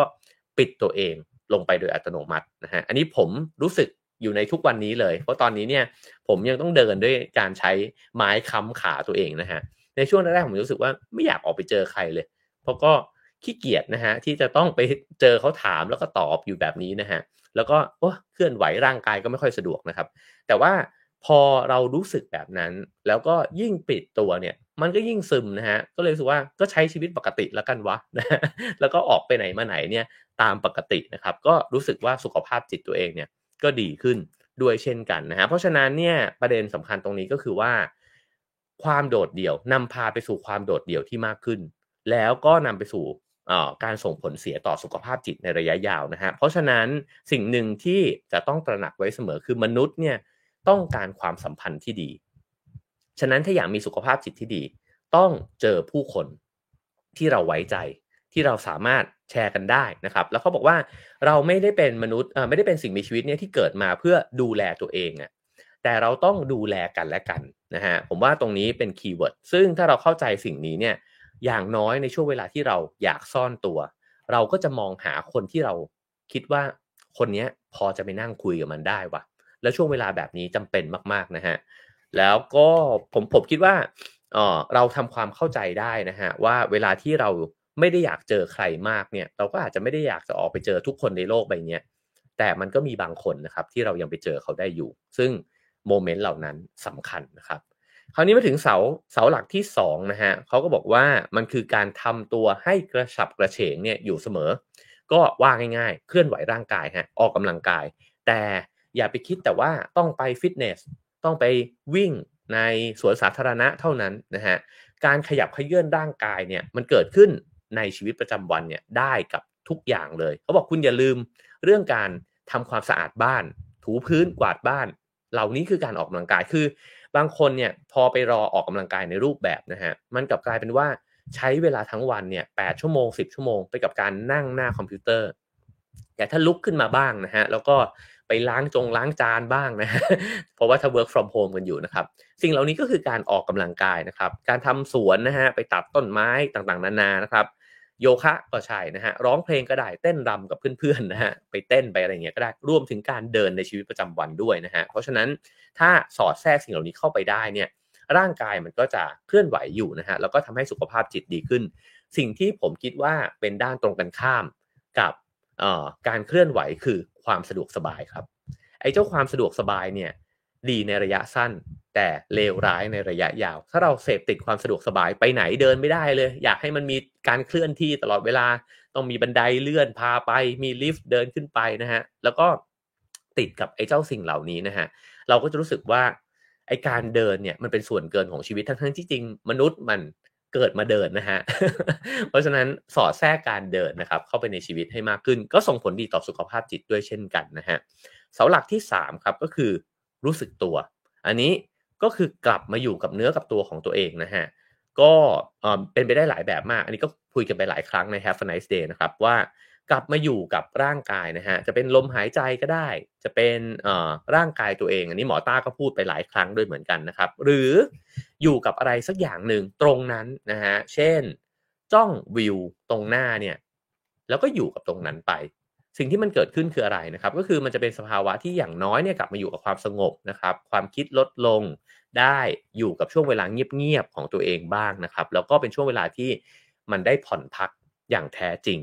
ปิดตัวเองลงไปโดยอัตโนมัตินะฮะอันนี้ผมรู้สึกอยู่ในทุกวันนี้เลย เพราะตอนนี้เนี่ยผมยังต้องเดินด้วยการใช้ไม้ค้ำขาตัวเองนะฮะ ในช่วงแรกๆผมรู้สึกว่าไม่อยากออกไปเจอใครเลย เพราะก็ขี้เกียจนะฮะที่จะต้องไปเจอเขาถามแล้วก็ตอบอยู่แบบนี้นะฮะแล้วก็โอ้เคลื่อนไหวร่างกายก็ไม่ค่อยสะดวกนะครับ แต่ว่าพอเรารู้สึกแบบนั้น แล้วก็ยิ่งปิดตัวเนี่ย มันก็ยิ่งซึมนะฮะก็เลยรู้สึกว่าก็ใช้ชีวิตปกติแล้วกันวะนะแล้วก็ออกไปไหนมาไหนเนี่ยตามปกตินะครับ ก็รู้สึกว่าสุขภาพจิตตัวเองเนี่ยก็ดีขึ้นด้วยเช่นกันนะฮะเพราะฉะนั้นเนี่ยประเด็นสำคัญตรงนี้ก็คือว่า ความโดดเดี่ยวนำพาไปสู่ความโดดเดี่ยวที่มากขึ้น แล้วก็นำไปสู่การส่งผลเสียต่อสุขภาพจิตในระยะยาวนะฮะเพราะฉะนั้นสิ่งหนึ่งที่จะต้องตระหนักไว้เสมอคือมนุษย์เนี่ยต้องการความสัมพันธ์ที่ดี ฉะนั้นถ้าอยากมีสุขภาพจิตที่ดี ต้องเจอผู้คนที่เราไว้ใจ ที่เราสามารถแชร์กันได้นะครับ แล้วเขาบอกว่าเราไม่ได้เป็นมนุษย์ไม่ได้เป็นสิ่งมีชีวิตเนี่ยที่เกิดมาเพื่อดูแลตัวเองอะ แต่เราต้องดูแลกันและกันนะฮะผมว่าตรงนี้เป็น keyword ซึ่งถ้าเราเข้าใจสิ่งนี้เนี่ยอย่างน้อยในช่วงเวลาที่เราอยากซ่อนตัว เราก็จะมองหาคนที่เราคิดว่าคนนี้พอจะไปนั่งคุยกับมันได้วะแล้วช่วงเวลาแบบนี้จำเป็นมาก ๆนะฮะแล้วก็ผมผมคิดว่าเออเราทำความเข้าใจได้นะฮะว่าเวลาที่เราไม่ได้อยากเจอใครมากเนี่ย เราก็อาจจะไม่ได้อยากจะออกไปเจอทุกคนในโลกใบนี้แต่มันก็มีบางคนนะครับที่เรายังไปเจอเขาได้อยู่ ซึ่ง โมเมนต์เหล่านั้นสำคัญนะครับ คราวนี้มาถึงเสาเสาหลักที่2นะฮะเขาก็บอกว่ามันคือการทำตัวให้กระฉับกระเฉงเนี่ยอยู่เสมอ ก็ว่าง่ายๆ เคลื่อนไหวร่างกายฮะออกกำลังกาย แต่อย่าไปคิดแต่ว่าต้องไปฟิตเนสต้องไปวิ่งในสวนสาธารณะเท่านั้นนะฮะการขยับขยื่นร่างกายเนี่ยมันเกิดขึ้นในชีวิตประจำวันเนี่ยได้กับทุกอย่างเลย เขาบอกคุณอย่าลืมเรื่องการทำความสะอาดบ้าน ถูพื้นกวาดบ้าน เหล่านี้คือการออกกำลังกายคือบางคนเนี่ยพอไปรอออกกำลังกายในรูปแบบนะฮะมันกลับกลายเป็นว่าใช้เวลาทั้งวันเนี่ยแชั่วโมง 10 ชั่วโมงไปกับการนั่งหน้าคอมพิวเตอร์แต่ถ้าลุกขึ้นมาบ้างนะฮะแล้วก็ไปล้างจงล้างจานบ้างนะเพราะว่าถ้า work from home กันอยู่นะครับ สิ่งเหล่านี้ก็คือการออกกำลังกายนะครับ การทำสวนนะฮะไปตัดต้นไม้ต่างๆ นานานะครับ โยคะก็ใช่นะฮะร้องเพลงก็ได้เต้นรำกับเพื่อนๆนะฮะไปเต้นไปอะไรเงี้ยก็ได้รวมถึงการเดินในชีวิตประจำวันด้วยนะฮะเพราะฉะนั้นถ้าสอดแทรกสิ่งเหล่านี้เข้าไปได้เนี่ยร่างกายมันก็จะเคลื่อนไหวอยู่นะฮะแล้วก็ทำให้สุขภาพจิตดีขึ้น สิ่งที่ผมคิดว่าเป็นด้านตรงกันข้ามกับการเคลื่อนไหวคือความสะดวกสบายครับไอ้เจ้าความสะดวกสบายเนี่ย ดีในระยะสั้น แต่เลวร้ายในระยะยาว ถ้าเราเสพติดความสะดวกสบายไปไหนเดินไม่ได้เลย อยากให้มันมีการเคลื่อนที่ตลอดเวลาต้องมีบันไดเลื่อนพาไปมีลิฟต์เดินขึ้นไปนะฮะแล้วก็ติดกับไอ้เจ้าสิ่งเหล่านี้นะฮะเราก็จะรู้สึกว่าไอ้การเดินเนี่ยมันเป็นส่วนเกินของชีวิตทั้งที่จริงมนุษย์มันเกิดมาเดินนะฮะ เพราะฉะนั้นสอดแทรกการเดินนะครับ เข้าไปในชีวิตให้มากขึ้น ก็ส่งผลดีต่อสุขภาพจิตด้วยเช่นกันนะฮะเสาหลักที่ 3 ครับก็คือ รู้สึกตัว อันนี้ก็คือกลับมาอยู่กับเนื้อกับตัวของตัวเองนะฮะก็เป็นไปได้หลายแบบมาก อันนี้ก็คุยกันไปหลายครั้งใน Have a nice day นะครับว่ากลับมาอยู่กับร่างกายนะฮะจะเป็นลมหายใจก็ได้ จะเป็นร่างกายตัวเอง อันนี้หมอต้าก็พูดไปหลายครั้งด้วยเหมือนกันนะครับ หรืออยู่กับอะไรสักอย่างหนึ่งตรงนั้นนะฮะเช่น จ้องวิวตรงหน้าเนี่ยแล้วก็อยู่กับตรงนั้นไป สิ่งที่มันเกิดขึ้นคืออะไรนะครับ ก็คือมันจะเป็นสภาวะที่อย่างน้อยเนี่ยกลับมาอยู่กับความสงบนะครับ ความคิดลดลงได้อยู่กับช่วงเวลาเงียบๆของตัวเองบ้างนะครับ แล้วก็เป็นช่วงเวลาที่มันได้ผ่อนพักอย่างแท้จริง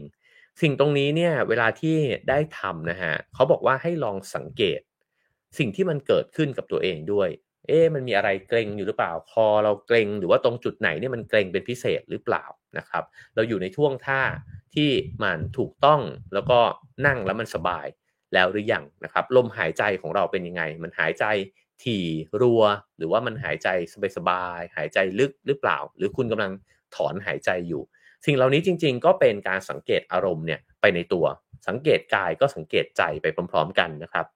สิ่งตรงนี้เนี่ยเวลาที่ได้ทำนะฮะเขาบอกว่าให้ลองสังเกต สิ่งที่มันเกิดขึ้นกับตัวเองด้วย เอ๊มันมีอะไรเกรงอยู่หรือเปล่าคอเราเกรงหรือว่าตรงจุดไหนเนี่ยมันเกรงเป็นพิเศษหรือเปล่านะครับ เราอยู่ในช่วงท่า ที่มันถูกต้องแล้วก็นั่งแล้วมันสบายแล้วหรือยังนะครับลมหายใจของเราเป็นยังไง มันหายใจถี่รัว หรือว่ามันหายใจสบายๆหายใจลึกหรือเปล่า หรือคุณกำลังถอนหายใจอยู่ สิ่งเหล่านี้จริง ๆ ก็เป็นการสังเกตอารมณ์เนี่ยไปในตัว สังเกตกายก็สังเกตใจไปพร้อม ๆ กันนะครับ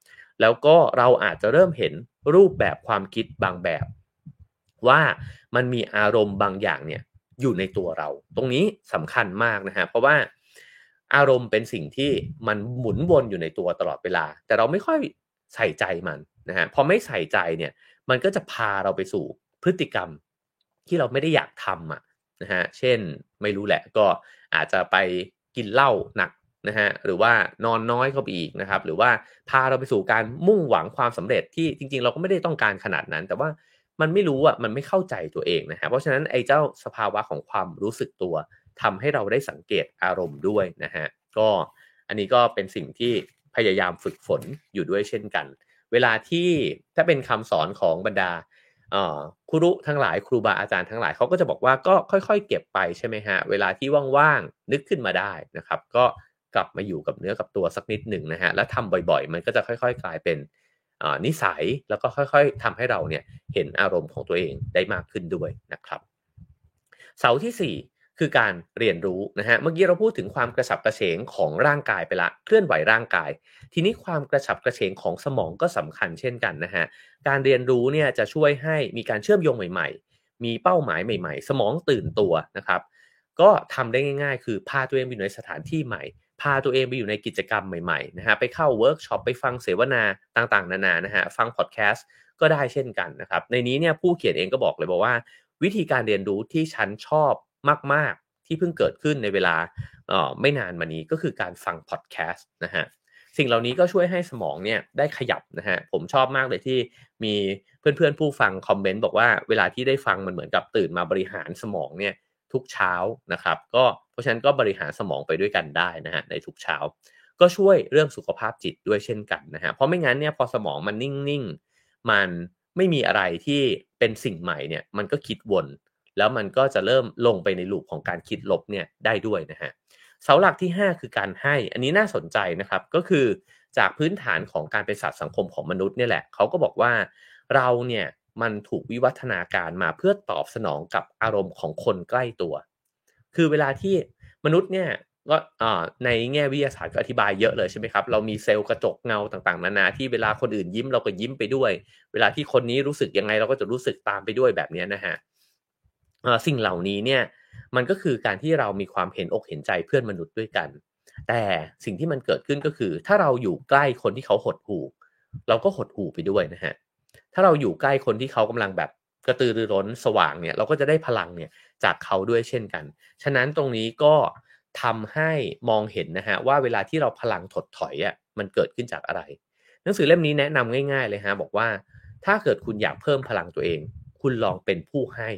แล้วก็เราอาจจะเริ่มเห็นรูปแบบความคิดบางแบบ ว่ามันมีอารมณ์บางอย่างเนี่ย อยู่ในตัวเรา ตรงนี้สำคัญมากนะฮะเพราะว่าอารมณ์เป็นสิ่งที่มันหมุนวนอยู่ในตัวตลอดเวลา แต่เราไม่ค่อยใส่ใจมันนะฮะพอไม่ใส่ใจเนี่ยมันก็จะพาเราไปสู่พฤติกรรมที่เราไม่ได้อยากทำอะนะฮะเช่นไม่รู้แหละก็อาจจะไปกินเหล้าหนักนะฮะหรือว่านอนน้อยเข้าไปอีกนะครับ หรือว่าพาเราไปสู่การมุ่งหวังความสำเร็จที่จริงๆ เราก็ไม่ได้ต้องการขนาดนั้น แต่ว่า มันไม่รู้อะมันไม่เข้าใจตัวเองนะฮะเพราะฉะนั้นไอ้เจ้าสภาวะของความรู้สึกตัวทำให้เราได้สังเกตอารมณ์ด้วยนะฮะก็อันนี้ก็เป็นสิ่งที่พยายามฝึกฝนอยู่ด้วยเช่นกัน เวลาที่ถ้าเป็นคำสอนของบรรดาครูทั้งหลายครูบาอาจารย์ทั้งหลายเขาก็จะบอกว่าก็ค่อยๆ เก็บไปใช่ไหมฮะเวลาที่ว่างๆนึกขึ้นมาได้นะครับ ก็กลับมาอยู่กับเนื้อกับตัวสักนิดหนึ่งนะฮะแล้วทำบ่อยๆ มันก็จะค่อย ๆ กลายเป็น นิสัยแล้วก็ค่อยๆทำให้เราเนี่ยเห็นอารมณ์ของตัวเองได้มากขึ้นด้วยนะครับ เสาที่ 4 คือการเรียนรู้นะฮะเมื่อกี้เราพูดถึงความกระฉับกระเฉงของร่างกายไปละเคลื่อนไหวร่างกาย ทีนี้ความกระฉับกระเฉงของสมองก็สำคัญเช่นกันนะฮะการเรียนรู้เนี่ยจะช่วยให้มีการเชื่อมโยงใหม่ ๆ มีเป้าหมายใหม่ ๆ สมองตื่นตัวนะครับก็ทำได้ง่าย ๆ คือพาตัวเองไปในสถานที่ใหม่ พาตัวเองไปอยู่ในกิจกรรมใหม่ๆนะฮะไปเข้าเวิร์กช็อปไปฟังเสวนาต่างๆ นานานะฮะฟังพอดแคสต์ก็ได้เช่นกันนะครับในนี้เนี่ยผู้เขียนเองก็บอกเลยบอกว่า วิธีการเรียนรู้ที่ฉันชอบมาก ๆ ที่เพิ่งเกิดขึ้นในเวลาออไม่นานมานี้ก็คือการฟังพอดแคสต์นะฮะสิ่งเหล่านี้ก็ช่วยให้สมองเนี่ยได้ขยับนะฮะผมชอบมากเลยที่มีเพื่อนๆผู้ฟังคอมเมนต์บอกว่าเวลาที่ได้ฟังมันเหมือนกับตื่นมาบริหารสมองเนี่ย ทุกเช้านะครับ ก็เพราะฉะนั้นก็บริหารสมองไปด้วยกันได้นะฮะในทุกเช้า ก็ช่วยเรื่องสุขภาพจิตด้วยเช่นกันนะฮะเพราะไม่งั้นเนี่ยพอสมองมันนิ่งๆมันไม่มีอะไรที่เป็นสิ่งใหม่เนี่ยมันก็คิดวน แล้วมันก็จะเริ่มลงไปในลูปของการคิดลบเนี่ยได้ด้วยนะฮะเสาหลักที่ 5 คือการให้ อันนี้น่าสนใจนะครับก็คือจากพื้นฐานของการเป็นสัตว์สังคมของมนุษย์เนี่ยแหละเขาก็บอกว่าเราเนี่ย มันถูกวิวัฒนาการมาเพื่อตอบสนองกับอารมณ์ของคนใกล้ตัว คือเวลาที่มนุษย์เนี่ยก็ในแง่วิทยาศาสตร์ก็อธิบายเยอะเลยใช่ไหมครับเรามีเซลล์กระจกเงาต่างๆ นานาที่เวลาคนอื่นยิ้มเราก็ยิ้มไปด้วย เวลาที่คนนี้รู้สึกยังไงเราก็จะรู้สึกตามไปด้วยแบบนี้นะฮะสิ่งเหล่านี้เนี่ยมันก็คือการที่เรามีความเห็นอกเห็นใจเพื่อนมนุษย์ด้วยกัน แต่สิ่งที่มันเกิดขึ้นก็คือ ถ้าเราอยู่ใกล้คนที่เขาหดหู่ เราก็หดหู่ไปด้วยนะฮะ ถ้าเราอยู่ใกล้คนที่เขากำลังแบบกระตือรือร้นสว่างเนี่ยเราก็จะได้พลังเนี่ยจากเขาด้วยเช่นกัน ฉะนั้นตรงนี้ก็ทำให้มองเห็นนะฮะว่าเวลาที่เราพลังถดถอยอะมันเกิดขึ้นจากอะไร หนังสือเล่มนี้แนะนำง่าย ๆเลยฮะบอกว่า ถ้าเกิดคุณอยากเพิ่มพลังตัวเอง คุณลองเป็นผู้ให้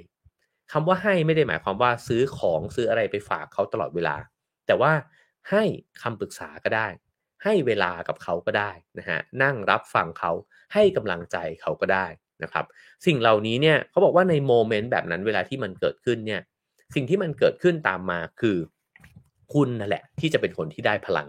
คำว่าให้ไม่ได้หมายความว่าซื้อของซื้ออะไรไปฝากเขาตลอดเวลา แต่ว่าให้คำปรึกษาก็ได้ ให้เวลากับเขาก็ได้นะฮะนั่งรับฟังเขาให้กำลังใจเขาก็ได้นะครับ สิ่งเหล่านี้เนี่ยเขาบอกว่าในโมเมนต์แบบนั้นเวลาที่มันเกิดขึ้นเนี่ยสิ่งที่มันเกิดขึ้นตามมาคือ คุณนั่นแหละ ที่จะเป็นคนที่ได้พลัง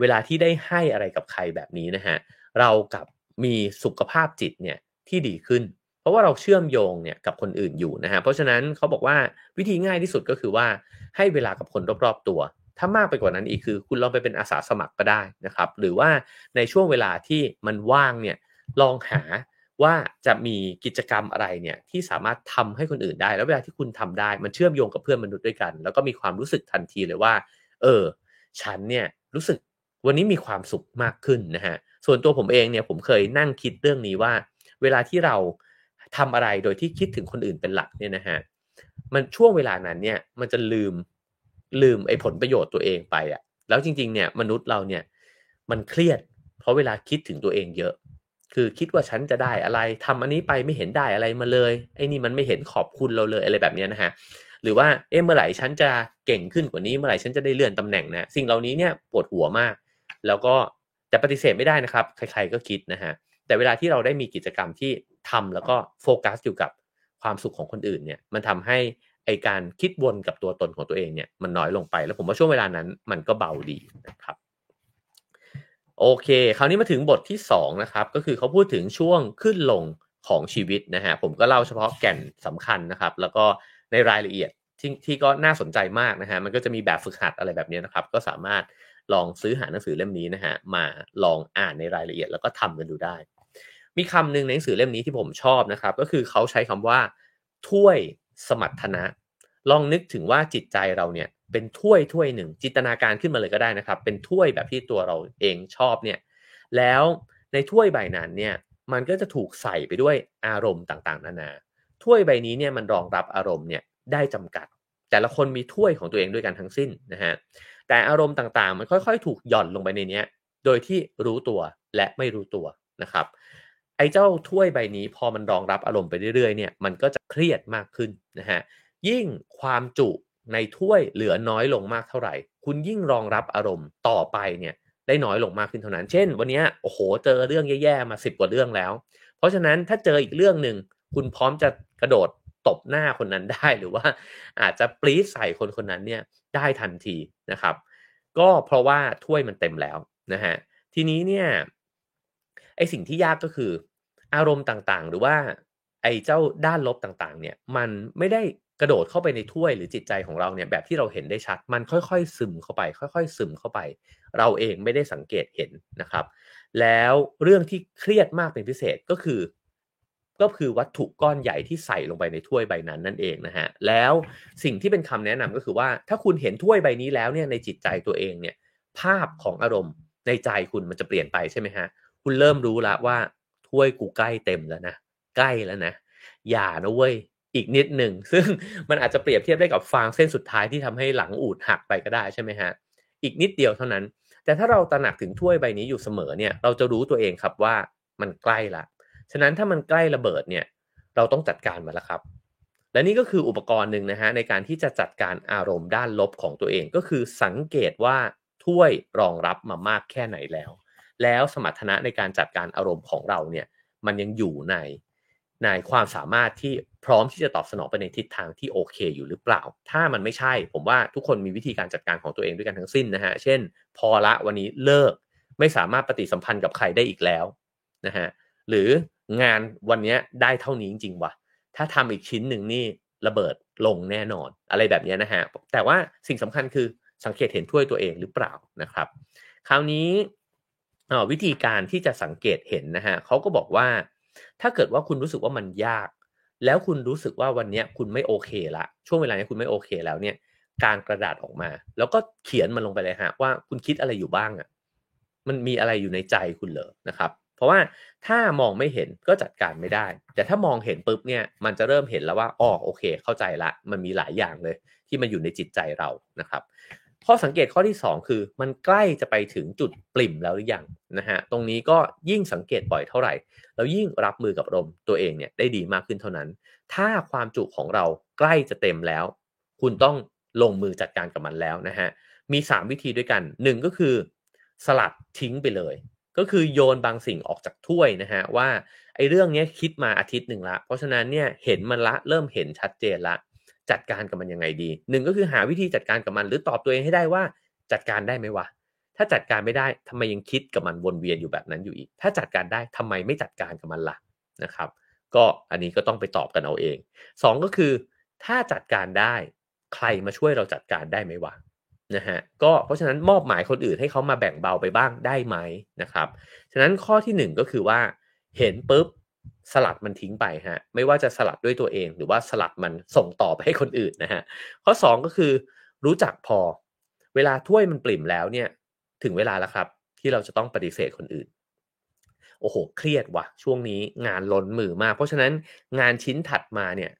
เวลาที่ได้ให้อะไรกับใครแบบนี้นะฮะเรากับมีสุขภาพจิตเนี่ยที่ดีขึ้น เพราะว่าเราเชื่อมโยงเนี่ยกับคนอื่นอยู่นะฮะเพราะฉะนั้นเขาบอกว่าวิธีง่ายที่สุดก็คือว่าให้เวลากับคนรอบๆตัว ถ้ามากไปกว่านั้นอีกคือ คุณลองไปเป็นอาสาสมัครก็ได้นะครับ หรือว่าในช่วงเวลาที่มันว่างเนี่ยลองหาว่าจะมีกิจกรรมอะไรเนี่ยที่สามารถทำให้คนอื่นได้ แล้วเวลาที่คุณทำได้มันเชื่อมโยงกับเพื่อนมนุษย์ด้วยกัน แล้วก็มีความรู้สึกทันทีเลยว่า เออ ฉันเนี่ยรู้สึกวันนี้มีความสุขมากขึ้นนะฮะส่วนตัวผมเองเนี่ยผมเคยนั่งคิดเรื่องนี้ว่า เวลาที่เราทำอะไรโดยที่คิดถึงคนอื่นเป็นหลักเนี่ยนะฮะมันช่วงเวลานั้นเนี่ยมันจะลืม ลืมไอ้ผลประโยชน์ตัวเองไปอะ่ะแล้วจริง ๆ เนี่ยมนุษย์เราเนี่ยมันเครียด เพราะเวลาคิดถึงตัวเองเยอะ คือคิดว่าฉันจะได้อะไรทำอันนี้ไปไม่เห็นได้อะไรมาเลยไอ้นี่มันไม่เห็นขอบคุณเราเลยอะไรแบบนี้นะฮะหรือว่าเอ๊ะเมื่อไหร่ฉันจะเก่งขึ้นกว่านี้เมื่อไหร่ฉันจะได้เลื่อนตำแหน่งนะสิ่งเหล่านี้เนี่ยปวดหัวมาก แล้วก็แต่ปฏิเสธไม่ได้นะครับ ใครๆก็คิดนะฮะแต่เวลาที่เราได้มีกิจกรรมที่ทำแล้วก็โฟกัสอยู่กับความสุขของคนอื่นเนี่ยมันทำให้ ไอการคิดวนกับตัวตนของตัวเองเนี่ยมันน้อยลงไป แล้วผมว่าช่วงเวลานั้นมันก็เบาดีนะครับโอเค คราวนี้มาถึงบทที่2นะครับก็คือเขาพูดถึงช่วงขึ้นลงของชีวิตนะฮะผมก็เล่าเฉพาะแก่นสำคัญนะครับ แล้วก็ในรายละเอียดที่ที่ก็น่าสนใจมากนะฮะมันก็จะมีแบบฝึกหัดอะไรแบบนี้นะครับ ก็สามารถลองซื้อหาหนังสือเล่มนี้นะฮะมาลองอ่านในรายละเอียดแล้วก็ทำกันดูได้ มีคำหนึ่งในหนังสือเล่มนี้ที่ผมชอบนะครับ ก็คือเขาใช้คำว่าถ้วย สมรรถนะ ลองนึกถึงว่าจิตใจเราเนี่ยเป็นถ้วยถ้วยหนึ่ง จินตนาการขึ้นมาเลยก็ได้นะครับ เป็นถ้วยแบบที่ตัวเราเองชอบเนี่ยแล้วในถ้วยใบนั้นเนี่ยมันก็จะถูกใส่ไปด้วยอารมณ์ต่างๆ นานาถ้วยใบนี้เนี่ยมันรองรับอารมณ์เนี่ยได้จำกัด แต่ละคนมีถ้วยของตัวเองด้วยกันทั้งสิ้นนะฮะแต่อารมณ์ต่างๆ มันค่อยๆ ถูกหย่อนลงไปในนี้โดยที่รู้ตัวและไม่รู้ตัวนะครับ ไอ้เจ้าถ้วยใบนี้พอมันรองรับอารมณ์ไปเรื่อยๆเนี่ยมันก็จะเครียดมากขึ้นนะฮะยิ่งความจุในถ้วยเหลือน้อยลงมากเท่าไหร่ คุณยิ่งรองรับอารมณ์ต่อไปเนี่ยได้น้อยลงมากขึ้นเท่านั้น เช่น วันนี้โอ้โหเจอเรื่องแย่ๆมาสิบกว่าเรื่องแล้ว เพราะฉะนั้นถ้าเจออีกเรื่องหนึ่งคุณพร้อมจะกระโดดตบหน้าคนนั้นได้หรือว่าอาจจะปรี๊ดใส่คนคนนั้นเนี่ยได้ทันทีนะครับ ก็เพราะว่าถ้วยมันเต็มแล้วนะฮะทีนี้เนี่ย ไอสิ่งที่ยากก็คือ อารมณ์ต่างๆ หรือว่า ไอเจ้าด้านลบต่างๆ เนี่ยมันไม่ได้กระโดดเข้าไปในถ้วยหรือจิตใจของเราเนี่ยแบบที่เราเห็นได้ชัด มันค่อยๆ ซึมเข้าไป ค่อย ๆ ซึมเข้าไป เราเองไม่ได้สังเกตเห็นนะครับ แล้วเรื่องที่เครียดมากเป็นพิเศษก็คือ ก็คือวัตถุก้อนใหญ่ที่ใส่ลงไปในถ้วยใบนั้นนั่นเองนะฮะแล้วสิ่งที่เป็นคำแนะนำก็คือว่า ถ้าคุณเห็นถ้วยใบนี้แล้วเนี่ยในจิตใจตัวเองเนี่ยภาพของอารมณ์ในใจคุณมันจะเปลี่ยนไปใช่ไหมฮะ คุณเริ่มรู้แล้วว่าถ้วยกูใกล้เต็มแล้วนะใกล้แล้วนะอย่านะเว้ยอีกนิดหนึ่งซึ่งมันอาจจะเปรียบเทียบได้กับฟางเส้นสุดท้ายที่ทำให้หลังอูดหักไปก็ได้ใช่ไหมฮะอีกนิดเดียวเท่านั้น แต่ถ้าเราตระหนักถึงถ้วยใบนี้อยู่เสมอเนี่ยเราจะรู้ตัวเองครับว่ามันใกล้ละฉะนั้นถ้ามันใกล้ระเบิดเนี่ยเราต้องจัดการมันแล้วครับ และนี่ก็คืออุปกรณ์หนึ่งนะฮะในการที่จะจัดการอารมณ์ด้านลบของตัวเองก็คือสังเกตว่าถ้วยรองรับมามากแค่ไหนแล้ว แล้วสมรรถนะในการจัดการอารมณ์ของเราเนี่ยมันยังอยู่ในในความสามารถที่พร้อมที่จะตอบสนองไปในทิศทางที่โอเคอยู่หรือเปล่า ถ้ามันไม่ใช่ ผมว่าทุกคนมีวิธีการจัดการของตัวเองด้วยกันทั้งสิ้นนะฮะ เช่น พอละวันนี้เลิกไม่สามารถปฏิสัมพันธ์กับใครได้อีกแล้วนะฮะ หรืองานวันนี้ได้เท่านี้จริงๆวะถ้าทำอีกชิ้นหนึ่งนี่ระเบิดลงแน่นอน อะไรแบบนี้นะฮะ แต่ว่าสิ่งสำคัญคือสังเกตเห็นถ้วยตัวเองหรือเปล่านะครับ คราวนี้ วิธีการที่จะสังเกตเห็นนะฮะเขาก็บอกว่า ถ้าเกิดว่าคุณรู้สึกว่ามันยาก แล้วคุณรู้สึกว่าวันนี้คุณไม่โอเคละช่วงเวลานี้คุณไม่โอเคแล้วเนี่ยการกระดาษออกมา แล้วก็เขียนมันลงไปเลยฮะว่าคุณคิดอะไรอยู่บ้างอะ่ะมันมีอะไรอยู่ในใจคุณเหรอนะครับ เพราะว่าถ้ามองไม่เห็นก็จัดการไม่ได้ แต่ถ้ามองเห็นปุ๊บเนี่ยมันจะเริ่มเห็นแล้วว่าอ๋อโอเค เข้าใจละ มันมีหลายอย่างเลย ที่มันอยู่ในจิตใจเรานะครับ ข้อสังเกตข้อที่ 2 คือ มันใกล้จะไปถึงจุดปริ่มแล้วหรือยังนะฮะตรงนี้ก็ยิ่งสังเกตบ่อยเท่าไหร่ แล้วยิ่งรับมือกับลมตัวเองเนี่ยได้ดีมากขึ้นเท่านั้น ถ้าความจุของเราใกล้จะเต็มแล้ว คุณต้องลงมือจัดการกับมันแล้วนะฮะมี 3 วิธีด้วยกัน 1 ก็คือ สลัดทิ้งไปเลย ก็คือโยนบางสิ่งออกจากถ้วยนะฮะว่าไอ้เรื่องนี้คิดมาอาทิตย์หนึ่งละ เพราะฉะนั้นเนี่ยเห็นมันละเริ่มเห็นชัดเจนละ จัดการกับมันยังไงดีหนึ่งก็คือหาวิธีจัดการกับมัน หรือตอบตัวเองให้ได้ว่าจัดการได้ไหมวะถ้าจัดการไม่ได้ทำไมยังคิดกับมันวนเวียนอยู่แบบนั้นอยู่อีก ถ้าจัดการได้ทำไมไม่จัดการกับมันล่ะนะครับ ก็อันนี้ก็ต้องไปตอบกันเอาเอง 2 ก็คือ ถ้าจัดการได้ใครมาช่วยเราจัดการได้ไหมวะนะฮะก็เพราะฉะนั้นมอบหมายคนอื่นให้เขามาแบ่งเบาไปบ้างได้ไหมนะครับ ฉะนั้นข้อที่ 1 ก็คือว่า เห็นปุ๊บ สลัดมันทิ้งไปฮะไม่ว่าจะสลัดด้วยตัวเอง หรือว่าสลัดมันส่งต่อไปให้คนอื่นนะฮะข้อ 2 ก็คือรู้จักพอ เวลาถ้วยมันปริ่มแล้วเนี่ยถึงเวลาแล้วครับ ที่เราจะต้องปฏิเสธคนอื่น โอ้โห เครียดว่ะ ช่วงนี้งานล้นมือมาก เพราะฉะนั้นงานชิ้นถัดมาเนี่ย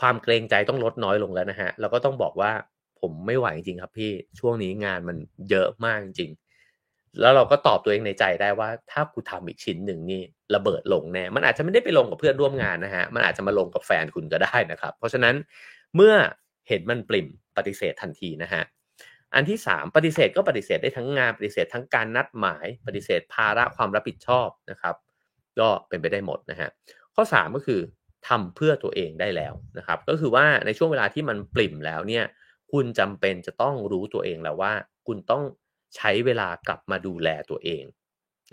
ความเกรงใจต้องลดน้อยลงแล้วนะฮะเราก็ต้องบอกว่าผมไม่ไหวจริงครับพี่ช่วงนี้งานมันเยอะมากจริง แล้วเราก็ตอบตัวเองในใจได้ว่า ถ้ากูทำอีกชิ้นหนึ่งนี่ระเบิดลงแน่มันอาจจะไม่ได้ไปลงกับเพื่อนร่วมงานนะฮะมันอาจจะมาลงกับแฟนคุณก็ได้นะครับ เพราะฉะนั้นเมื่อเห็นมันปริ่มปฏิเสธทันทีนะฮะอันที่ 3 ปฏิเสธก็ปฏิเสธได้ทั้งงานปฏิเสธทั้งการนัดหมาย ปฏิเสธภาระความรับผิดชอบนะครับก็เป็นไปได้หมดนะฮะข้อ 3 ก็คือทำเพื่อตัวเองได้แล้วนะครับ ก็คือว่าในช่วงเวลาที่มันปริ่มแล้วเนี่ยคุณจำเป็นจะต้องรู้ตัวเองแล้วว่า คุณต้อง ใช้เวลากลับมาดูแลตัวเอง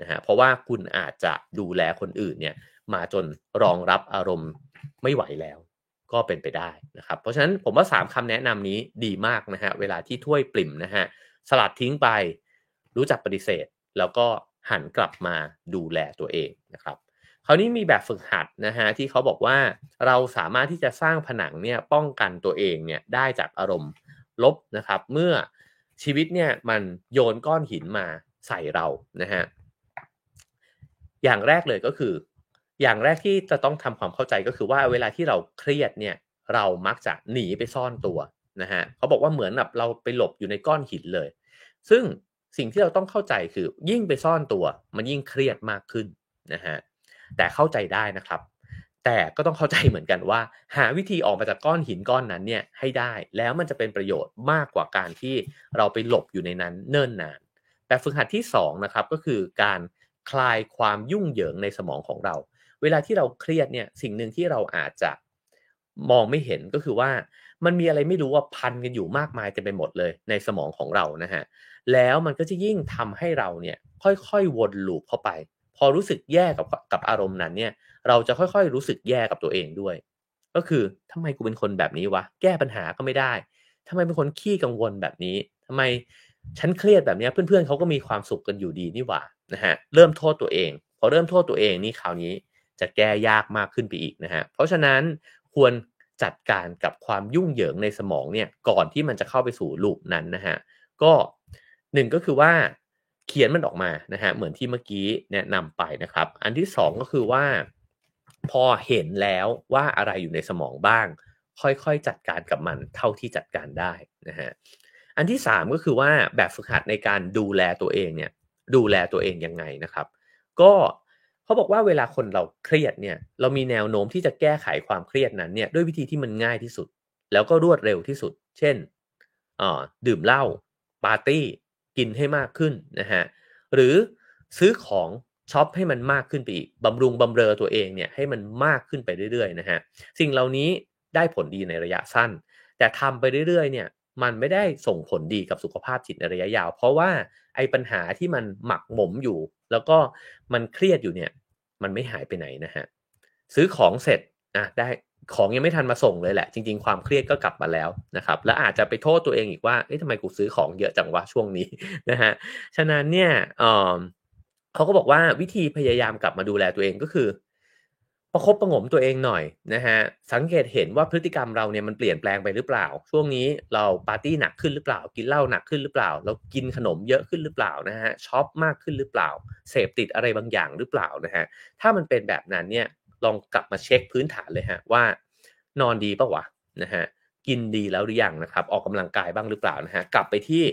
นะฮะเพราะว่าคุณอาจจะดูแลคนอื่นเนี่ยมาจนรองรับอารมณ์ไม่ไหวแล้ว ก็เป็นไปได้นะครับ เพราะฉะนั้นผมว่า 3คำแนะนำนี้ดีมากนะฮะเวลาที่ถ้วยปริ่มนะฮะสลัดทิ้งไป รู้จักปฏิเสธ แล้วก็หันกลับมาดูแลตัวเองนะครับคราวนี้มีแบบฝึกหัดนะฮะที่เขาบอกว่าเราสามารถที่จะสร้างผนังเนี่ยป้องกันตัวเองเนี่ยได้จากอารมณ์ลบนะครับ เมื่อ ชีวิตเนี่ยมันโยนก้อนหินมาใส่เรานะฮะอย่างแรกเลยก็คือ อย่างแรกที่จะต้องทำความเข้าใจก็คือว่าเวลาที่เราเครียดเนี่ยเรามักจะหนีไปซ่อนตัวนะฮะเขาบอกว่าเหมือนแบบเราไปหลบอยู่ในก้อนหินเลย ซึ่งสิ่งที่เราต้องเข้าใจคือยิ่งไปซ่อนตัว มันยิ่งเครียดมากขึ้นนะฮะแต่เข้าใจได้นะครับ แต่ก็ต้องเข้าใจเหมือนกันว่า หาวิธีออกมาจากก้อนหินก้อนนั้นเนี่ยให้ได้แล้วมันจะเป็นประโยชน์มากกว่าการที่เราไปหลบอยู่ในนั้นเนิ่นนาน แบบฝึกหัดที่2นะครับก็คือการคลายความยุ่งเหยิงในสมองของเรา เวลาที่เราเครียดเนี่ยสิ่งหนึ่งที่เราอาจจะมองไม่เห็นก็คือว่ามันมีอะไรไม่รู้ว่าพันกันอยู่มากมายเต็มไปหมดเลยในสมองของเรานะฮะแล้วมันก็จะยิ่งทำให้เราเนี่ยค่อยๆวนลูปเข้าไป อรู้สึกแย่กับกับอารมณ์นั้นเนี่ย เราจะค่อยๆรู้สึกแย่กับตัวเองด้วย ก็คือทำไมกูเป็นคนแบบนี้วะ แก้ปัญหาก็ไม่ได้ทำไมเป็นคนขี้กังวลแบบนี้ทำไมฉันเครียดแบบนี้เพื่อนๆเขาก็มีความสุขกันอยู่ดีนี่หว่านะฮะเริ่มโทษตัวเอง พอเริ่มโทษตัวเองนี่คราวนี้จะแก้ยากมากขึ้นไปอีกนะฮะเพราะฉะนั้นควรจัดการกับความยุ่งเหยิงในสมองเนี่ยก่อนที่มันจะเข้าไปสู่ลูปนั้นนะฮะก็หนึ่งก็คือว่า เขียนมันออกมานะฮะเหมือนที่เมื่อกี้แนะนำไปนะครับ อันที่สองก็คือว่า พอเห็นแล้วว่าอะไรอยู่ในสมองบ้าง ค่อยๆจัดการกับมันเท่าที่จัดการได้นะฮะอันที่3ก็คือว่าแบบฝึกหัดในการดูแลตัวเองเนี่ยดูแลตัวเองยังไงนะครับ ก็เขาบอกว่าเวลาคนเราเครียดเนี่ยเรามีแนวโน้มที่จะแก้ไขความเครียดนั้นเนี่ยด้วยวิธีที่มันง่ายที่สุด แล้วก็รวดเร็วที่สุด เช่นดื่มเหล้าปาร์ตี้ กินให้มากขึ้นนะฮะหรือซื้อของช็อปให้มันมากขึ้นไปอีกบำรุงบำเรอตัวเองเนี่ยให้มันมากขึ้นไปเรื่อยๆนะฮะสิ่งเหล่านี้ได้ผลดีในระยะสั้น แต่ทำไปเรื่อยๆเนี่ยมันไม่ได้ส่งผลดีกับสุขภาพจิตในระยะยาว เพราะว่าไอ้ปัญหาที่มันหมักหมมอยู่ แล้วก็มันเครียดอยู่เนี่ยมันไม่หายไปไหนนะฮะซื้อของเสร็จอะได้ ของยังไม่ทันมาส่งเลยแหละ จริง ๆ ความเครียดก็กลับมาแล้วนะครับ แล้วอาจจะไปโทษตัวเองอีกว่าเอ๊ะทำไมกูซื้อของเยอะจังวะช่วงนี้นะฮะฉะนั้นเนี่ยเขาก็บอกว่าวิธีพยายามกลับมาดูแลตัวเองก็คือ ประคบประงมตัวเองหน่อยนะฮะสังเกตเห็นว่าพฤติกรรมเราเนี่ยมันเปลี่ยนแปลงไปหรือเปล่า ช่วงนี้เราปาร์ตี้หนักขึ้นหรือเปล่า กินเหล้าหนักขึ้นหรือเปล่า เรากินขนมเยอะขึ้นหรือเปล่านะฮะช็อปมากขึ้นหรือเปล่า เสพติดอะไรบางอย่างหรือเปล่านะฮะถ้ามันเป็นแบบนั้นเนี่ย ลองกลับมาเช็คพื้นฐานเลยฮะว่านอนดีปะวะนะฮะกินดีแล้วหรือยังนะครับ ออกกำลังกายบ้างหรือเปล่านะฮะกลับไปที่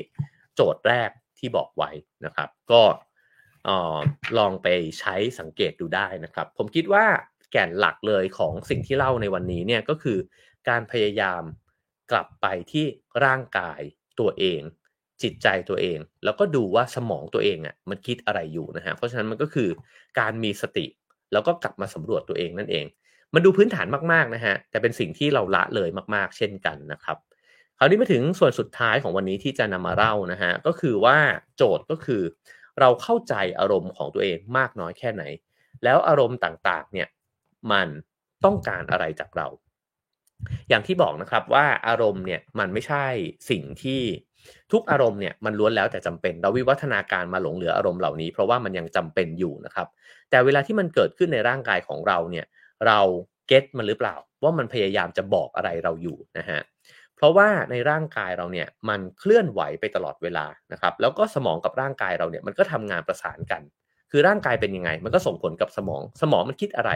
โจทย์แรกที่บอกไว้นะครับ ก็ลองไปใช้สังเกตดูได้นะครับ ผมคิดว่าแก่นหลักเลยของสิ่งที่เล่าในวันนี้เนี่ยก็คือการพยายามกลับไปที่ร่างกายตัวเอง จิตใจตัวเอง แล้วก็ดูว่าสมองตัวเองอะมันคิดอะไรอยู่นะฮะเพราะฉะนั้นมันก็คือการมีสติ แล้วก็กลับมาสำรวจตัวเองนั่นเอง มันดูพื้นฐานมากๆนะฮะแต่เป็นสิ่งที่เราละเลยมาก ๆ เช่นกันนะครับคราวนี้มาถึงส่วนสุดท้ายของวันนี้ที่จะนำมาเล่านะฮะก็คือว่าโจทย์ก็คือ เราเข้าใจอารมณ์ของตัวเองมากน้อยแค่ไหน แล้วอารมณ์ต่างๆเนี่ยมันต้องการอะไรจากเรา อย่างที่บอกนะครับว่าอารมณ์เนี่ยมันไม่ใช่สิ่งที่ ทุกอารมณ์เนี่ยมันล้วนแล้วแต่จำเป็น เราวิวัฒนาการมาหลงเหลืออารมณ์เหล่านี้ เพราะว่ามันยังจำเป็นอยู่นะครับ แต่เวลาที่มันเกิดขึ้นในร่างกายของเราเนี่ยเราเก็ตมันหรือเปล่า ว่ามันพยายามจะบอกอะไรเราอยู่นะฮะเพราะว่าในร่างกายเราเนี่ยมันเคลื่อนไหวไปตลอดเวลานะครับ แล้วก็สมองกับร่างกายเราเนี่ยมันก็ทำงานประสานกัน คือร่างกายเป็นยังไง มันก็ส่งผลกับสมอง สมองมันคิดอะไร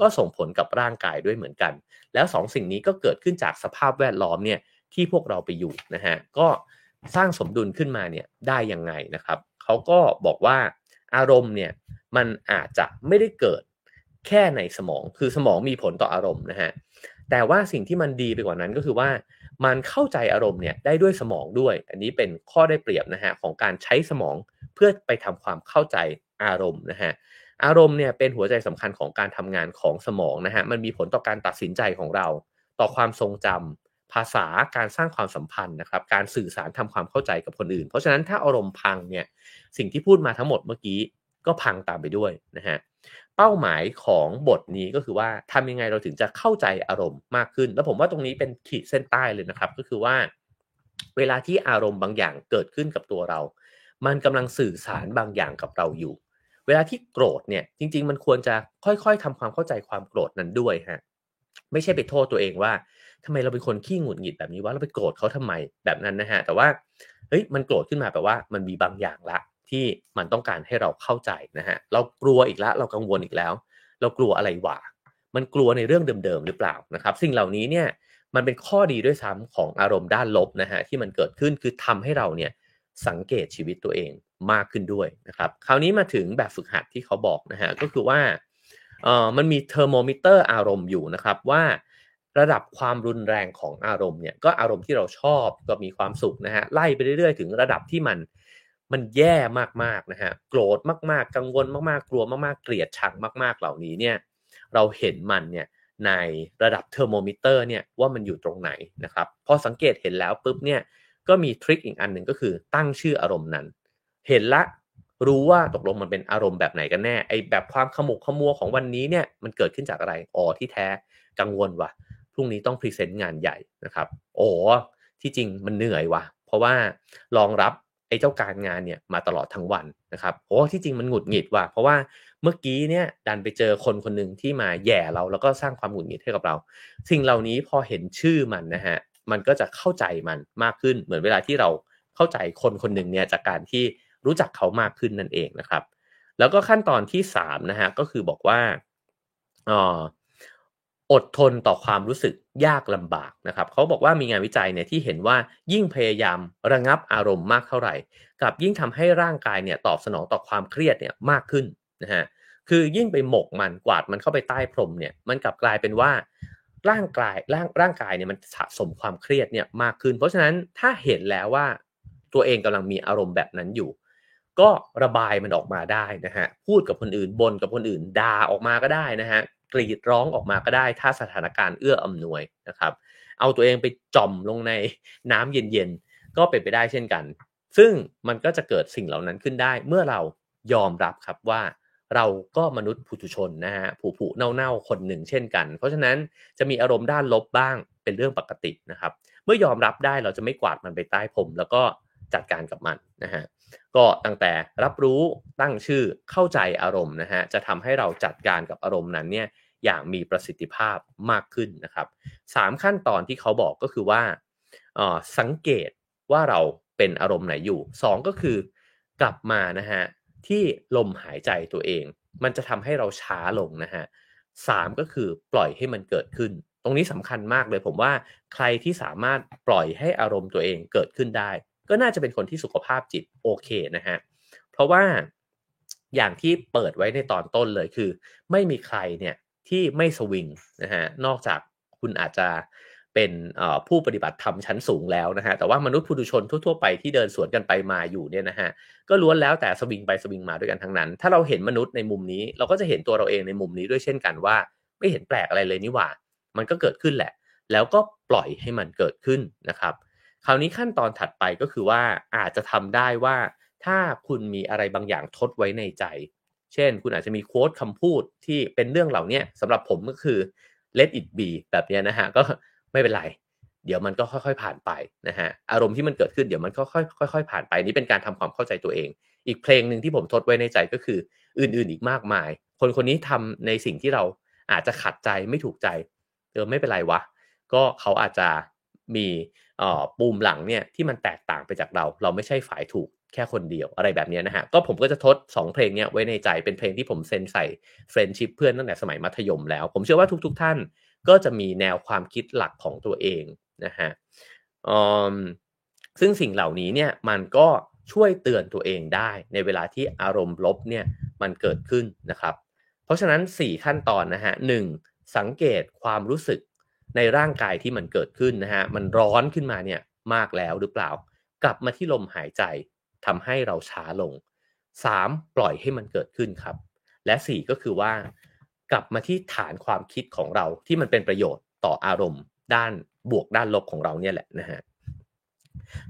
ก็ส่งผลกับร่างกายด้วยเหมือนกัน แล้ว2สสิ่งนี้ก็เกิดขึ้นจากสภาพแวดล้อมเนี่ยที่พวกเราไปอยู่นะฮะก็ สร้างสมดุลขึ้นมาเนี่ยได้ยังไงนะครับเขาก็บอกว่าอารมณ์เนี่ยมันอาจจะไม่ได้เกิดแค่ในสมอง คือสมองมีผลต่ออารมณ์นะฮะแต่ว่าสิ่งที่มันดีไปกว่านั้นก็คือว่ามันเข้าใจอารมณ์เนี่ยได้ด้วยสมองด้วย อันนี้เป็นข้อได้เปรียบนะฮะของการใช้สมองเพื่อไปทำความเข้าใจอารมณ์นะฮะอารมณ์เนี่ยเป็นหัวใจสำคัญของการทำงานของสมองนะฮะมันมีผลต่อการตัดสินใจของเรา ต่อความทรงจำ ภาษาการสร้างความสัมพันธ์นะครับ การสื่อสารทำความเข้าใจกับคนอื่น เพราะฉะนั้นถ้าอารมณ์พังเนี่ยสิ่งที่พูดมาทั้งหมดเมื่อกี้ก็พังตามไปด้วยนะฮะเป้าหมายของบทนี้ก็คือว่าทำยังไงเราถึงจะเข้าใจอารมณ์มากขึ้น แล้วผมว่าตรงนี้เป็นขีดเส้นใต้เลยนะครับ ก็คือว่า เวลาที่อารมณ์บางอย่างเกิดขึ้นกับตัวเรา มันกำลังสื่อสารบางอย่างกับเราอยู่ เวลาที่โกรธเนี่ยจริง ๆ มันควรจะค่อยๆทำความเข้าใจความโกรธนั้นด้วยฮะไม่ใช่ไปโทษตัวเองว่า ทำไมเราเป็นคนขี้หงุดหงิดแบบนี้ว่าเราไปโกรธเขาทำไมแบบนั้นนะฮะแต่ว่าเฮ้ยมันโกรธขึ้นมาแปลว่ามันมีบางอย่างละ ที่มันต้องการให้เราเข้าใจนะฮะเรากลัวอีกแล้วเรากังวลอีกแล้ว เรากลัวอะไรวะมันกลัวในเรื่องเดิมๆหรือเปล่านะครับ สิ่งเหล่านี้เนี่ยมันเป็นข้อดีด้วยซ้ำของอารมณ์ด้านลบนะฮะที่มันเกิดขึ้นคือทำให้เราเนี่ยสังเกตชีวิตตัวเองมากขึ้นด้วยนะครับคราวนี้มาถึงแบบฝึกหัดที่เขาบอกนะฮะก็คือว่าเออมันมีเทอร์โมมิเตอร์อารมณ์อยู่นะครับว่า ระดับความรุนแรงของอารมณ์เนี่ยก็อารมณ์ที่เราชอบก็มีความสุขนะฮะไล่ไปเรื่อยๆ ถึงระดับที่มันมันแย่มากๆนะฮะโกรธมากๆ กังวลมากๆ กลัวมากๆ เกลียดชังมากๆเหล่านี้เนี่ยเราเห็นมันเนี่ยในระดับเทอร์โมมิเตอร์เนี่ยว่ามันอยู่ตรงไหนนะครับพอสังเกตเห็นแล้วปุ๊บเนี่ยก็มีทริคอีกอันหนึ่งก็คือตั้งชื่ออารมณ์นั้น เห็นละรู้ว่าตกลงมันเป็นอารมณ์แบบไหนกันแน่ไอแบบความขมุกขมัวของวันนี้เนี่ยมันเกิดขึ้นจากอะไรอ๋อที่แท้กังวลว่ะ รุ่งนี้ต้องพรีเซนต์งานใหญ่นะครับ โอ้ที่จริงมันเหนื่อยว่ะ เพราะว่ารองรับไอ้เจ้าการงานเนี่ยมาตลอดทั้งวันนะครับโอ้ที่จริงมันหงุดหงิดว่ะเพราะว่าเมื่อกี้เนี่ยดันไปเจอคนคนหนึ่งที่มาแย่เราแล้วก็สร้างความหงุดหงิดให้กับเรา สิ่งเหล่านี้พอเห็นชื่อมันนะฮะมันก็จะเข้าใจมันมากขึ้นเหมือนเวลาที่เราเข้าใจคนคนหนึ่งเนี่ยจากการที่รู้จักเขามากขึ้นนั่นเองนะครับ แล้วก็ขั้นตอนที่3นะฮะก็คือบอกว่าออ อดทนต่อความรู้สึกยากลำบากนะครับเขาบอกว่ามีงานวิจัยเนี่ยที่เห็นว่ายิ่งพยายามระงับอารมณ์มากเท่าไหร่ กับยิ่งทำให้ร่างกายเนี่ยตอบสนองต่อความเครียดเนี่ยมากขึ้นนะฮะคือยิ่งไปหมกมันกวาดมันเข้าไปใต้พรมเนี่ยมันกลับกลายเป็นว่าร่างกายร่างร่างกายเนี่ยมันสะสมความเครียดเนี่ยมากขึ้น เพราะฉะนั้นถ้าเห็นแล้วว่าตัวเองกำลังมีอารมณ์แบบนั้นอยู่ ก็ระบายมันออกมาได้นะฮะพูดกับคนอื่นบ่นกับคนอื่นด่าออกมาก็ได้นะฮะ กรีดร้องออกมาก็ได้ ถ้าสถานการณ์เอื้ออำนวยนะครับ เอาตัวเองไปจมลงในน้ำเย็นๆ ก็เป็นไปได้เช่นกัน ซึ่งมันก็จะเกิดสิ่งเหล่านั้นขึ้นได้ เมื่อเรายอมรับครับว่าเราก็มนุษย์ผู้ทุชนนะฮะผู้ผู้เน่าๆคนหนึ่งเช่นกัน เพราะฉะนั้นจะมีอารมณ์ด้านลบบ้างเป็นเรื่องปกตินะครับ เมื่อยอมรับได้เราจะไม่กวาดมันไปใต้ผม แล้วก็จัดการกับมันนะฮะ ก็ตั้งแต่รับรู้ตั้งชื่อเข้าใจอารมณ์นะฮะจะทำให้เราจัดการกับอารมณ์นั้นเนี่ยอย่างมีประสิทธิภาพมากขึ้นนะครับสามขั้นตอนที่เขาบอกก็คือว่าสังเกตว่าเราเป็นอารมณ์ไหนอยู่2ก็คือกลับมานะฮะที่ลมหายใจตัวเอง มันจะทำให้เราช้าลงนะฮะสามก็คือปล่อยให้มันเกิดขึ้น ตรงนี้สำคัญมากเลยผมว่าใครที่สามารถปล่อยให้อารมณ์ตัวเองเกิดขึ้นได้ ก็น่าจะเป็นคนที่สุขภาพจิตโอเคนะฮะเพราะว่าอย่างที่เปิดไว้ในตอนต้นเลยคือ ไม่มีใครเนี่ยที่ไม่สวิงนะฮะนอกจากคุณอาจจะเป็นผู้ปฏิบัติธรรมชั้นสูงแล้วนะฮะแต่ว่ามนุษย์ผู้ดุชนทั่วๆไปที่เดินสวนกันไปมาอยู่เนี่ยนะฮะก็ล้วนแล้วแต่สวิงไปสวิงมาด้วยกันทั้งนั้น ถ้าเราเห็นมนุษย์ในมุมนี้ เราก็จะเห็นตัวเราเองในมุมนี้ด้วยเช่นกันว่า ไม่เห็นแปลกอะไรเลยนี่หว่า มันก็เกิดขึ้นแหละ แล้วก็ปล่อยให้มันเกิดขึ้นนะครับ คราวนี้ขั้นตอนถัดไปก็คือว่าอาจจะทำได้ว่าถ้าคุณมีอะไรบางอย่างทดไว้ในใจ เช่น คุณอาจจะมีโค้ดคำพูดที่เป็นเรื่องเหล่านี้สำหรับผมก็คือ let it be แบบนี้นะฮะก็ไม่เป็นไร เดี๋ยวมันก็ค่อยๆผ่านไปนะฮะอารมณ์ที่มันเกิดขึ้นเดี๋ยวมันก็ค่อยๆผ่านไปนี่เป็นการทำความเข้าใจตัวเอง อีกเพลงหนึ่งที่ผมทดไว้ในใจก็คืออื่นๆอีกมากมาย คนคนนี้ทำในสิ่งที่เราอาจจะขัดใจไม่ถูกใจเออไม่เป็นไรวะก็เขาอาจจะ มีปูมหลังเนี่ยที่มันแตกต่างไปจากเรา เราไม่ใช่ฝ่ายถูกแค่คนเดียวอะไรแบบนี้นะฮะ ก็ผมก็จะทด 2 เพลงเนี้ไว้ในใจเป็นเพลงที่ผมเซ็นใส่เฟรนชิพเพื่อนตั้งแต่สมัยมัธยมแล้ว ผมเชื่อว่าทุกๆทท่านก็จะมีแนวความคิดหลักของตัวเองนะฮะซึ่งสิ่งเหล่านี้เนี่ยมันก็ช่วยเตือนตัวเองได้ในเวลาที่อารมณ์ลบเนี่ยมันเกิดขึ้นนะครับ เพราะฉะนั้น 4 ขั้นตอนนะฮะหสังเกตความรู้สึก ในร่างกายที่มันเกิดขึ้นนะฮะมันร้อนขึ้นมาเนี่ยมากแล้วหรือเปล่า กลับมาที่ลมหายใจทำให้เราช้าลง 3. ปล่อยให้มันเกิดขึ้นครับ และ 4 ก็คือว่ากลับมาที่ฐานความคิดของเราที่มันเป็นประโยชน์ต่ออารมณ์ ด้านบวกด้านลบของเราเนี่ยแหละนะฮะ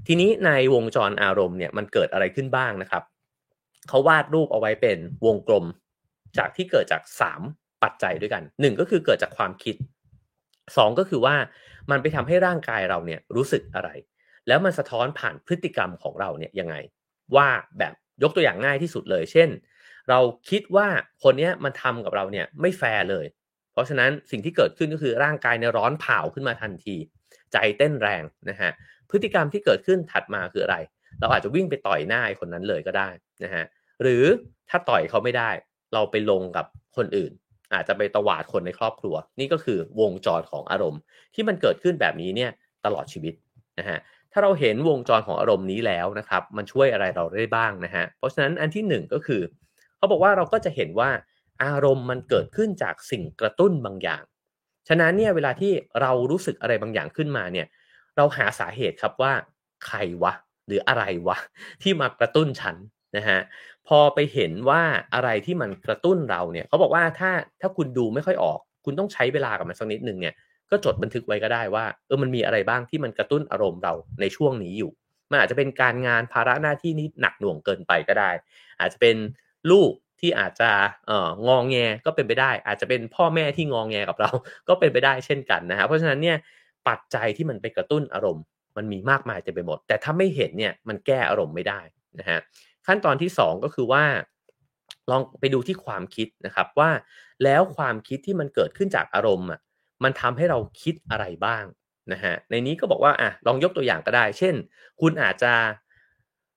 ทีนี้ในวงจรอารมณ์เนี่ยมันเกิดอะไรขึ้นบ้างนะครับเขาวาดรูปเอาไว้เป็นวงกลมจากที่เกิดจาก 3 ปัจจัยด้วยกัน 1 ก็คือเกิดจากความคิด 2ก็คือว่ามันไปทำให้ร่างกายเราเนี่ยรู้สึกอะไร แล้วมันสะท้อนผ่านพฤติกรรมของเราเนี่ยยังไง ว่าแบบยกตัวอย่างง่ายที่สุดเลย เช่น เราคิดว่าคนนี้มันทำกับเราเนี่ยไม่แฟร์เลย เพราะฉะนั้นสิ่งที่เกิดขึ้นก็คือร่างกายเนี่ยร้อนเผาขึ้นมาทันที ใจเต้นแรงนะฮะพฤติกรรมที่เกิดขึ้นถัดมาคืออะไร เราอาจจะวิ่งไปต่อยหน้าคนนั้นเลยก็ได้นะฮะหรือถ้าต่อยเขาไม่ได้ เราไปลงกับคนอื่น อาจจะไปตวาดคนในครอบครัว นี่ก็คือวงจรของอารมณ์ ที่มันเกิดขึ้นแบบนี้เนี่ยตลอดชีวิตนะฮะถ้าเราเห็นวงจรของอารมณ์นี้แล้วนะครับ มันช่วยอะไรเราได้บ้างนะฮะเพราะฉะนั้นอันที่หนึ่งก็คือเขาบอกว่าเราก็จะเห็นว่าอารมณ์มันเกิดขึ้นจากสิ่งกระตุ้นบางอย่าง ฉะนั้นเนี่ยเวลาที่เรารู้สึกอะไรบางอย่างขึ้นมาเนี่ยเราหาสาเหตุครับว่าใครวะ หรืออะไรวะ ที่มากระตุ้นฉันนะฮะ พอไปเห็นว่าอะไรที่มันกระตุ้นเราเนี่ยเขาบอกว่าถ้าถ้าคุณดูไม่ค่อยออก คุณต้องใช้เวลากับมันสักนิดหนึ่งเนี่ยก็จดบันทึกไว้ก็ได้ว่าเออมันมีอะไรบ้างที่มันกระตุ้นอารมณ์เราในช่วงนี้อยู่มันอาจจะเป็นการงานภาระหน้าที่นี้หนักหน่วงเกินไปก็ได้ อาจจะเป็นลูกที่อาจจะเอ่ององแงก็เป็นไปได้ อาจจะเป็นพ่อแม่ที่งองแงกับเรา ก็เป็นไปได้เช่นกันนะฮะเพราะฉะนั้นเนี่ยปัจจัยที่มันไปกระตุ้นอารมณ์ มันมีมากมายเต็มไปหมด แต่ถ้าไม่เห็นเนี่ยมันแก้อารมณ์ไม่ได้นะฮะ ขั้นตอนที่ 2 ก็คือว่า ลองไปดูที่ความคิดนะครับว่าแล้วความคิดที่มันเกิดขึ้นจากอารมณ์อะมันทำให้เราคิดอะไรบ้างนะฮะในนี้ก็บอกว่าอะลองยกตัวอย่างก็ได้ เช่น คุณอาจจะ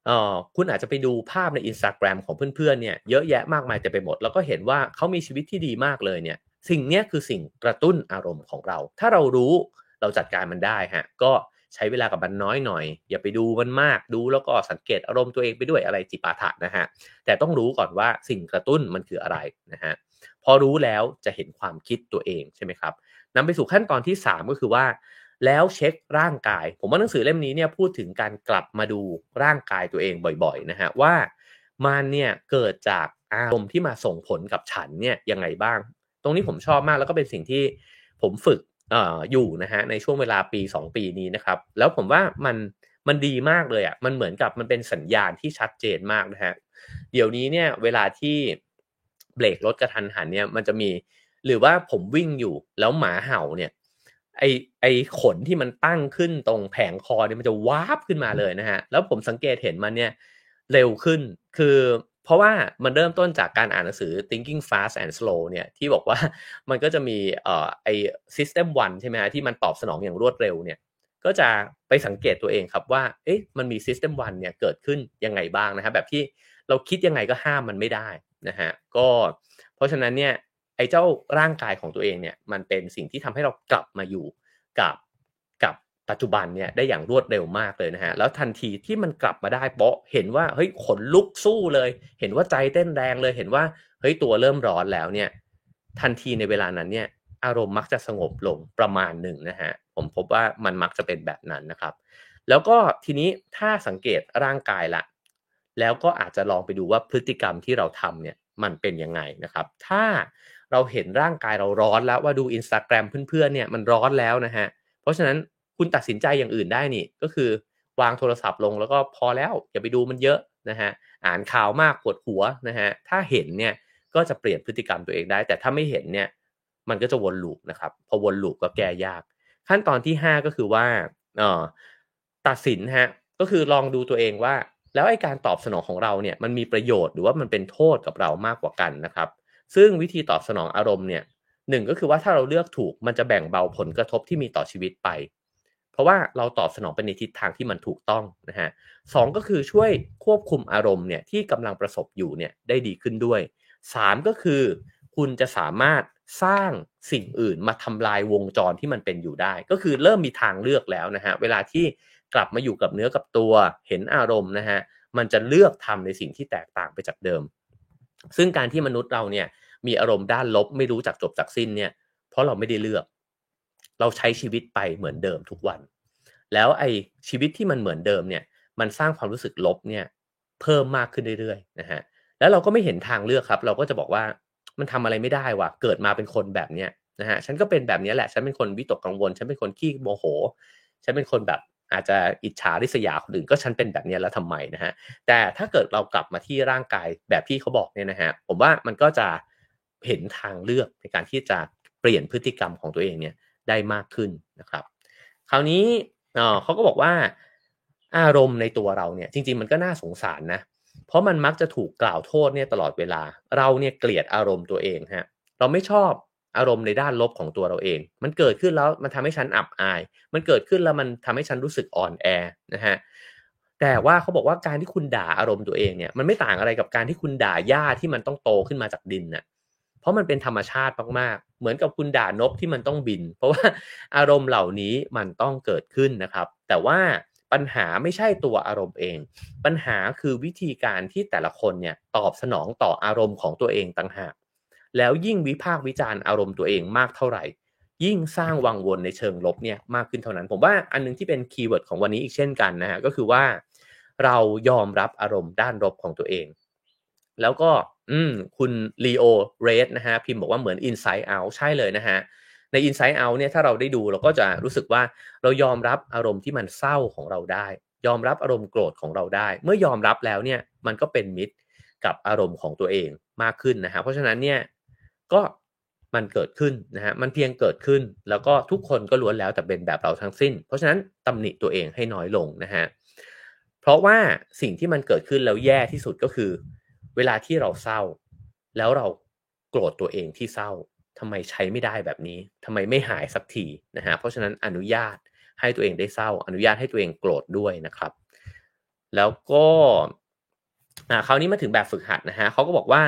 เอ่อคุณอาจจะไปดูภาพใน Instagram ของเพื่อนๆเนี่ยเยอะแยะมากมายเต็มไปหมด แล้วก็เห็นว่าเขามีชีวิตที่ดีมากเลยเนี่ยสิ่งนี้คือสิ่งกระตุ้นอารมณ์ของเรา ถ้าเรารู้เราจัดการมันได้ฮะก็ ใช้เวลากับมันน้อยหน่อย อย่าไปดูมันมากดูแล้วก็สังเกตอารมณ์ตัวเองไปด้วยอะไรจิปาถะนะฮะแต่ต้องรู้ก่อนว่าสิ่งกระตุ้นมันคืออะไรนะฮะพอรู้แล้วจะเห็นความคิดตัวเองใช่ไหมครับนำไปสู่ขั้นตอนที่ 3 ก็คือว่า แล้วเช็คร่างกาย ผมว่าหนังสือเล่มนี้เนี่ยพูดถึงการกลับมาดูร่างกายตัวเองบ่อยๆนะฮะว่ามันเนี่ยเกิดจากอารมณ์ที่มาส่งผลกับฉันเนี่ยยังไงบ้าง ตรงนี้ผมชอบมากแล้วก็เป็นสิ่งที่ผมฝึก ออยู่นะฮะในช่วงเวลาปี 2 ปีนี้นะครับ แล้วผมว่ามันมันดีมากเลยอะ่ะมันเหมือนกับมันเป็นสัญญาณที่ชัดเจนมากนะฮะเดี๋ยวนี้เนี่ยเวลาที่เบรกรถกระทันหันเนี่ยมันจะมีหรือว่าผมวิ่งอยู่แล้วหมาเห่าเนี่ยไอไอขนที่มันตั้งขึ้นตรงแผงคอเนี่ยมันจะวาบขึ้นมาเลยนะฮะแล้วผมสังเกตเห็นมันเนี่ยเร็วขึ้นคือ เพราะว่ามันเริ่มต้นจากการอ่านหนังสือ thinking fast and slow เนี่ยที่บอกว่ามันก็จะมีเอ่อไอ system one ใช่ไหมฮะที่มันตอบสนองอย่างรวดเร็วเนี่ยก็จะไปสังเกตตัวเองครับว่า เอ๊ะมันมี system one เนี่ยเกิดขึ้นยังไงบ้างนะฮะแบบที่เราคิดยังไงก็ห้ามมันไม่ได้นะฮะก็เพราะฉะนั้นเนี่ยไอ้เจ้าร่างกายของตัวเองเนี่ยมันเป็นสิ่งที่ทำให้เรากลับมาอยู่กับ ปัจจุบันเนี่ยได้อย่างรวดเร็วมากเลยนะฮะแล้วทันทีที่มันกลับมาได้เปาะเห็นว่าเฮ้ยขนลุกสู้เลย เห็นว่าใจเต้นแรงเลยเห็นว่าเฮ้ยตัวเริ่มร้อนแล้วเนี่ยทันทีในเวลานั้นเนี่ยอารมณ์มักจะสงบลงประมาณหนึ่งนะฮะผมพบว่ามันมักจะเป็นแบบนั้นนะครับ แล้วก็ทีนี้ถ้าสังเกตร่างกายละ แล้วก็อาจจะลองไปดูว่าพฤติกรรมที่เราทำเนี่ยมันเป็นยังไงนะครับ ถ้าเราเห็นร่างกายเราร้อนแล้วว่าดู Instagram เพื่อนๆเนี่ยมันร้อนแล้วนะฮะเพราะฉะนั้น คุณตัดสินใจอย่างอื่นได้นี่ ก็คือวางโทรศัพท์ลงแล้วก็พอแล้วอย่าไปดูมันเยอะนะฮะอ่านข่าวมากปวดหัวนะฮะถ้าเห็นเนี่ยก็จะเปลี่ยนพฤติกรรมตัวเองได้ แต่ถ้าไม่เห็นเนี่ยมันก็จะวนลูปนะครับพอวนลูปก็แก้ยาก ขั้นตอนที่ 5 ก็คือว่าเออตัดสินฮะก็คือลองดูตัวเองว่า แล้วไอ้การตอบสนองของเราเนี่ยมันมีประโยชน์หรือว่ามันเป็นโทษกับเรามากกว่ากันนะครับ ซึ่งวิธีตอบสนองอารมณ์เนี่ยหนึ่งก็คือว่าถ้าเราเลือกถูกมันจะแบ่งเบาผลกระทบที่มีต่อชีวิตไป เพราะว่าเราตอบสนองไปในทิศทางที่มันถูกต้องนะฮะสองก็คือช่วยควบคุมอารมณ์เนี่ยที่กำลังประสบอยู่เนี่ยได้ดีขึ้นด้วยสามก็คือ คุณจะสามารถสร้างสิ่งอื่นมาทำลายวงจรที่มันเป็นอยู่ได้ ก็คือเริ่มมีทางเลือกแล้วนะฮะเวลาที่กลับมาอยู่กับเนื้อกับตัวเห็นอารมณ์นะฮะมันจะเลือกทำในสิ่งที่แตกต่างไปจากเดิม ซึ่งการที่มนุษย์เราเนี่ยมีอารมณ์ด้านลบไม่รู้จักจบจากสิ้นเนี่ยเพราะเราไม่ได้เลือก เราใช้ชีวิตไปเหมือนเดิมทุกวัน แล้วไอ้ชีวิตที่มันเหมือนเดิมเนี่ยมันสร้างความรู้สึกลบเนี่ยเพิ่มมากขึ้นเรื่อยๆนะฮะแล้วเราก็ไม่เห็นทางเลือกครับ เราก็จะบอกว่ามันทำอะไรไม่ได้ว่ะเกิดมาเป็นคนแบบเนี้ยนะฮะฉันก็เป็นแบบนี้แหละฉันเป็นคนวิตกกังวล ฉันเป็นคนขี้โมโห ฉันเป็นคนแบบอาจจะอิจฉาริษยาคนอื่นก็ฉันเป็นแบบนี้แล้วทำไมนะฮะแต่ถ้าเกิดเรากลับมาที่ร่างกายแบบที่เขาบอกเนี่ยนะฮะผมว่ามันก็จะเห็นทางเลือกในการที่จะเปลี่ยนพฤติกรรมของตัวเองเนี่ย ได้มากขึ้นนะครับ คราวนี้เขาก็บอกว่าอารมณ์ในตัวเราเนี่ยจริง ๆ มันก็น่าสงสารนะเพราะมันมักจะถูกกล่าวโทษเนี่ยตลอดเวลา เราเนี่ยเกลียดอารมณ์ตัวเองฮะเราไม่ชอบอารมณ์ในด้านลบของตัวเราเอง มันเกิดขึ้นแล้วมันทำให้ฉันอับอาย มันเกิดขึ้นแล้วมันทำให้ฉันรู้สึกอ่อนแอนะฮะแต่ว่าเขาบอกว่าการที่คุณด่าอารมณ์ตัวเองเนี่ยมันไม่ต่างอะไรกับการที่คุณด่าหญ้าที่มันต้องโตขึ้นมาจากดินน่ะ เพราะมันเป็นธรรมชาติมากๆ เหมือนกับคุณด่านกที่มันต้องบิน เพราะว่าอารมณ์เหล่านี้มันต้องเกิดขึ้นนะครับ แต่ว่าปัญหาไม่ใช่ตัวอารมณ์เอง ปัญหาคือวิธีการที่แต่ละคนเนี่ยตอบสนองต่ออารมณ์ของตัวเองต่างหาก แล้วยิ่งวิพากษ์วิจารณ์อารมณ์ตัวเองมากเท่าไหร่ ยิ่งสร้างวังวนในเชิงลบเนี่ยมากขึ้นเท่านั้น ผมว่าอันนึงที่เป็น keyword ของวันนี้อีกเช่นกันนะฮะก็คือว่า เรายอมรับอารมณ์ด้านลบของตัวเอง แล้วก็อืมคุณลีโอเรสนะฮะพิมพ์บอกว่าเหมือน Inside Out ใช่เลยนะฮะใน Inside Out เนี่ยถ้าเราได้ดูเราก็จะรู้สึกว่าเรายอมรับอารมณ์ที่มันเศร้าของเราได้ ยอมรับอารมณ์โกรธของเราได้ เมื่อยอมรับแล้วเนี่ยมันก็เป็นมิตรกับอารมณ์ของตัวเองมากขึ้นนะฮะเพราะฉะนั้นเนี่ยก็มันเกิดขึ้นนะฮะมันเพียงเกิดขึ้น แล้วก็ทุกคนก็ล้วนแล้วแต่เป็นแบบเราทั้งสิ้น เพราะฉะนั้นตำหนิตัวเองให้น้อยลงนะฮะเพราะว่าสิ่งที่มันเกิดขึ้นแล้วแย่ที่สุดก็คือ เวลาที่เราเศร้า แล้วเราโกรธตัวเองที่เศร้าทำไมใช้ไม่ได้แบบนี้ทำไมไม่หายสักทีนะฮะเพราะฉะนั้นอนุญาตให้ตัวเองได้เศร้า อนุญาตให้ตัวเองโกรธด้วยนะครับ แล้วก็อ่าคราวนี้มาถึงแบบฝึกหัดนะฮะเขาก็บอกว่า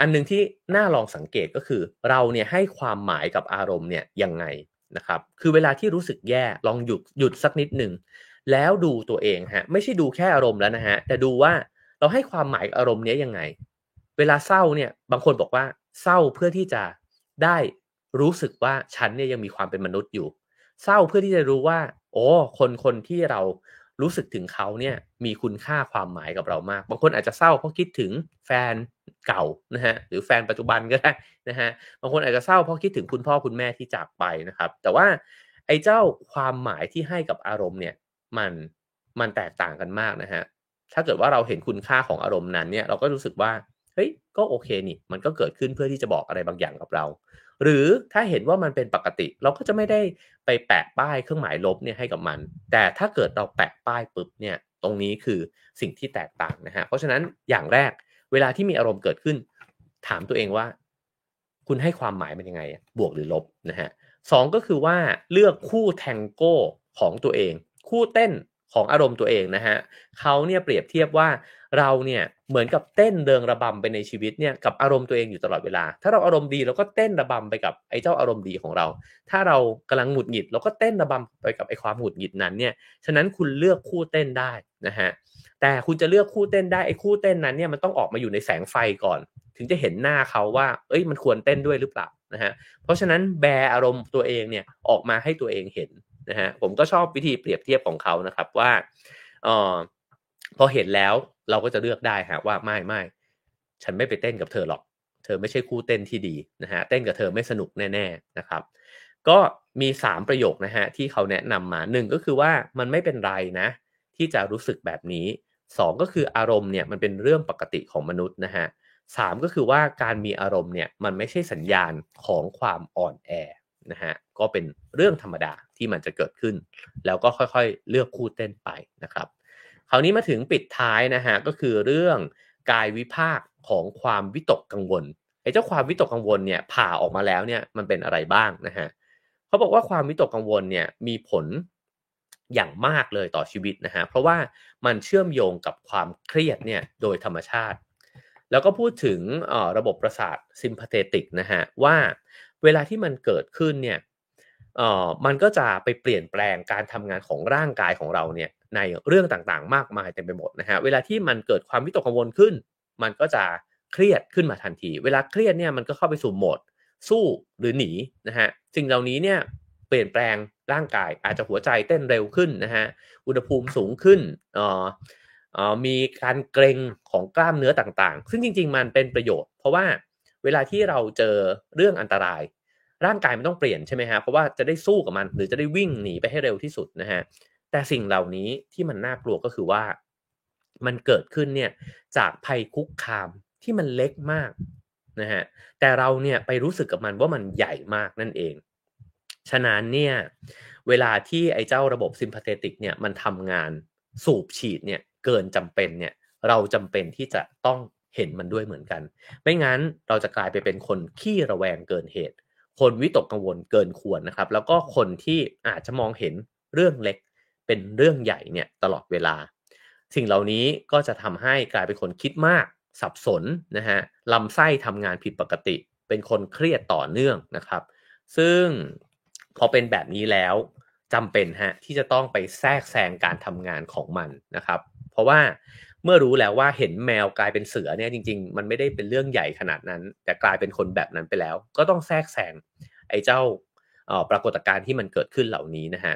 อันหนึ่งที่น่าลองสังเกตก็คือ เราเนี่ยให้ความหมายกับอารมณ์เนี่ยยังไงนะครับ คือเวลาที่รู้สึกแย่ลองหยุดหยุดสักนิดหนึ่งแล้วดูตัวเองฮะไม่ใช่ดูแค่อารมณ์แล้วนะฮะแต่ดูว่า เราให้ความหมายอารมณ์นี้ยังไง เวลาเศร้าเนี่ยบางคนบอกว่าเศร้าเพื่อที่จะได้รู้สึกว่าฉันเนี่ยยังมีความเป็นมนุษย์อยู่ เศร้าเพื่อที่จะรู้ว่า โอ้คนคนที่เรารู้สึกถึงเขาเนี่ยมีคุณค่าความหมายกับเรามาก บางคนอาจจะเศร้าเพราะคิดถึงแฟนเก่านะฮะหรือแฟนปัจจุบันก็ได้นะฮะบางคนอาจจะเศร้าเพราะคิดถึงคุณพ่อคุณแม่ที่จากไปนะครับ แต่ว่าไอ้เจ้าความหมายที่ให้กับอารมณ์เนี่ยมันมันแตกต่างกันมากนะฮะ ถ้าเกิดว่าเราเห็นคุณค่าของอารมณ์นั้นเนี่ยเราก็รู้สึกว่าเฮ้ยก็โอเคนี่ มันก็เกิดขึ้นเพื่อที่จะบอกอะไรบางอย่างกับเรา หรือถ้าเห็นว่ามันเป็นปกติ เราก็จะไม่ได้ไปแปะป้ายเครื่องหมายลบเนี่ยให้กับมัน แต่ถ้าเกิดเราแปะป้ายปุ๊บเนี่ยตรงนี้คือสิ่งที่แตกต่างนะฮะเพราะฉะนั้นอย่างแรกเวลาที่มีอารมณ์เกิดขึ้น ถามตัวเองว่า คุณให้ความหมายมันยังไง บวกหรือลบนะฮะสองก็คือว่าเลือกคู่แทงโก้ของตัวเอง คู่เต้น ของอารมณ์ตัวเองนะฮะเขาเนี่ยเปรียบเทียบว่าเราเนี่ยเหมือนกับเต้นเดิงระบำไปในชีวิตเนี่ยกับอารมณ์ตัวเองอยู่ตลอดเวลา ถ้าเราอารมณ์ดีเราก็เต้นระบำไปกับไอ้เจ้าอารมณ์ดีของเรา ถ้าเรากำลังหงุดหงิดเราก็เต้นระบำไปกับไอ้ความหงุดหงิดนั้นเนี่ยฉะนั้นคุณเลือกคู่เต้นได้นะฮะแต่คุณจะเลือกคู่เต้นได้ไอ้คู่เต้นนั้นเนี่ยมันต้องออกมาอยู่ในแสงไฟก่อน ถึงจะเห็นหน้าเขาว่า เอ้ยมันควรเต้นด้วยหรือเปล่านะฮะเพราะฉะนั้นแบอารมณ์ตัวเองเนี่ยออกมาให้ตัวเองเห็น นะฮะผมก็ชอบวิธีเปรียบเทียบของเขานะครับว่าออพอเห็นแล้วเราก็จะเลือกได้ฮะว่าไม่ไม่ฉันไม่ไปเต้นกับเธอหรอก เธอไม่ใช่คู่เต้นที่ดีนะฮะเต้นกับเธอไม่สนุกแน่ ๆนะครับ ก็มี 3 ประโยคนะฮะที่เขาแนะนำมาหนึ่งก็คือว่ามันไม่เป็นไรนะ ที่จะรู้สึกแบบนี้ 2 ก็คืออารมณ์เนี่ยมันเป็นเรื่องปกติของมนุษย์นะฮะสามก็คือว่าการมีอารมณ์เนี่ยมันไม่ใช่สัญญาณของความอ่อนแอ นะฮะก็เป็นเรื่องธรรมดาที่มันจะเกิดขึ้น แล้วก็ค่อยๆ เลือกคู่เต้นไปนะครับ คราวนี้มาถึงปิดท้ายนะฮะก็คือเรื่องกายวิภาคของความวิตกกังวลไอ้เจ้าความวิตกกังวลเนี่ยผ่าออกมาแล้วเนี่ยมันเป็นอะไรบ้างนะฮะเขาบอกว่าความวิตกกังวลเนี่ยมีผลอย่างมากเลยต่อชีวิตนะฮะเพราะว่ามันเชื่อมโยงกับความเครียดเนี่ยโดยธรรมชาติ แล้วก็พูดถึงระบบประสาทซิมพาเทติกนะฮะว่า เวลาที่มันเกิดขึ้นเนี่ยเอ่อมันก็จะไปเปลี่ยนแปลงการทำงานของร่างกายของเราเนี่ยในเรื่องต่างๆ มากมายเต็มไปหมดนะฮะเวลาที่มันเกิดความวิตกกังวลขึ้น มันก็จะเครียดขึ้นมาทันที เวลาเครียดเนี่ยมันก็เข้าไปสู่โหมด สู้หรือหนีนะฮะสิ่งเหล่านี้เนี่ยเปลี่ยนแปลงร่างกายอาจจะหัวใจเต้นเร็วขึ้นนะฮะอุณหภูมิสูงขึ้นเอ่อมีการเกร็งของกล้ามเนื้อต่างๆ ซึ่งจริง ๆ มันเป็นประโยชน์ เพราะว่า เวลาที่เราเจอเรื่องอันตราย ร่างกายมันต้องเปลี่ยนใช่ไหมฮะเพราะว่าจะได้สู้กับมัน หรือจะได้วิ่งหนีไปให้เร็วที่สุดนะฮะแต่สิ่งเหล่านี้ที่มันน่ากลัวก็คือว่า มันเกิดขึ้นเนี่ยจากภัยคุกคามที่มันเล็กมากนะฮะแต่เราเนี่ยไปรู้สึกกับมันว่ามันใหญ่มากนั่นเอง ฉะนั้นเนี่ยเวลาที่ไอ้เจ้าระบบซิมพาเทติกเนี่ยมันทำงานสูบฉีดเนี่ยเกินจำเป็นเนี่ยเราจำเป็นที่จะต้อง เห็นมันด้วยเหมือนกัน ไม่งั้นเราจะกลายไปเป็นคนขี้ระแวงเกินเหตุ คนวิตกกังวลเกินควรนะครับ แล้วก็คนที่อาจจะมองเห็นเรื่องเล็กเป็นเรื่องใหญ่เนี่ยตลอดเวลา สิ่งเหล่านี้ก็จะทำให้กลายเป็นคนคิดมาก สับสนนะฮะลำไส้ทำงานผิดปกติ เป็นคนเครียดต่อเนื่องนะครับ ซึ่งพอเป็นแบบนี้แล้วจำเป็นฮะที่จะต้องไปแทรกแซงการทำงานของมันนะครับ เพราะว่า เมื่อรู้แล้วว่าเห็นแมวกลายเป็นเสือเนี่ยจริง ๆ มันไม่ได้เป็นเรื่องใหญ่ขนาดนั้น แต่กลายเป็นคนแบบนั้นไปแล้ว ก็ต้องแทรกแซงไอ้เจ้าปรากฏการณ์ที่มันเกิดขึ้นเหล่านี้นะฮะ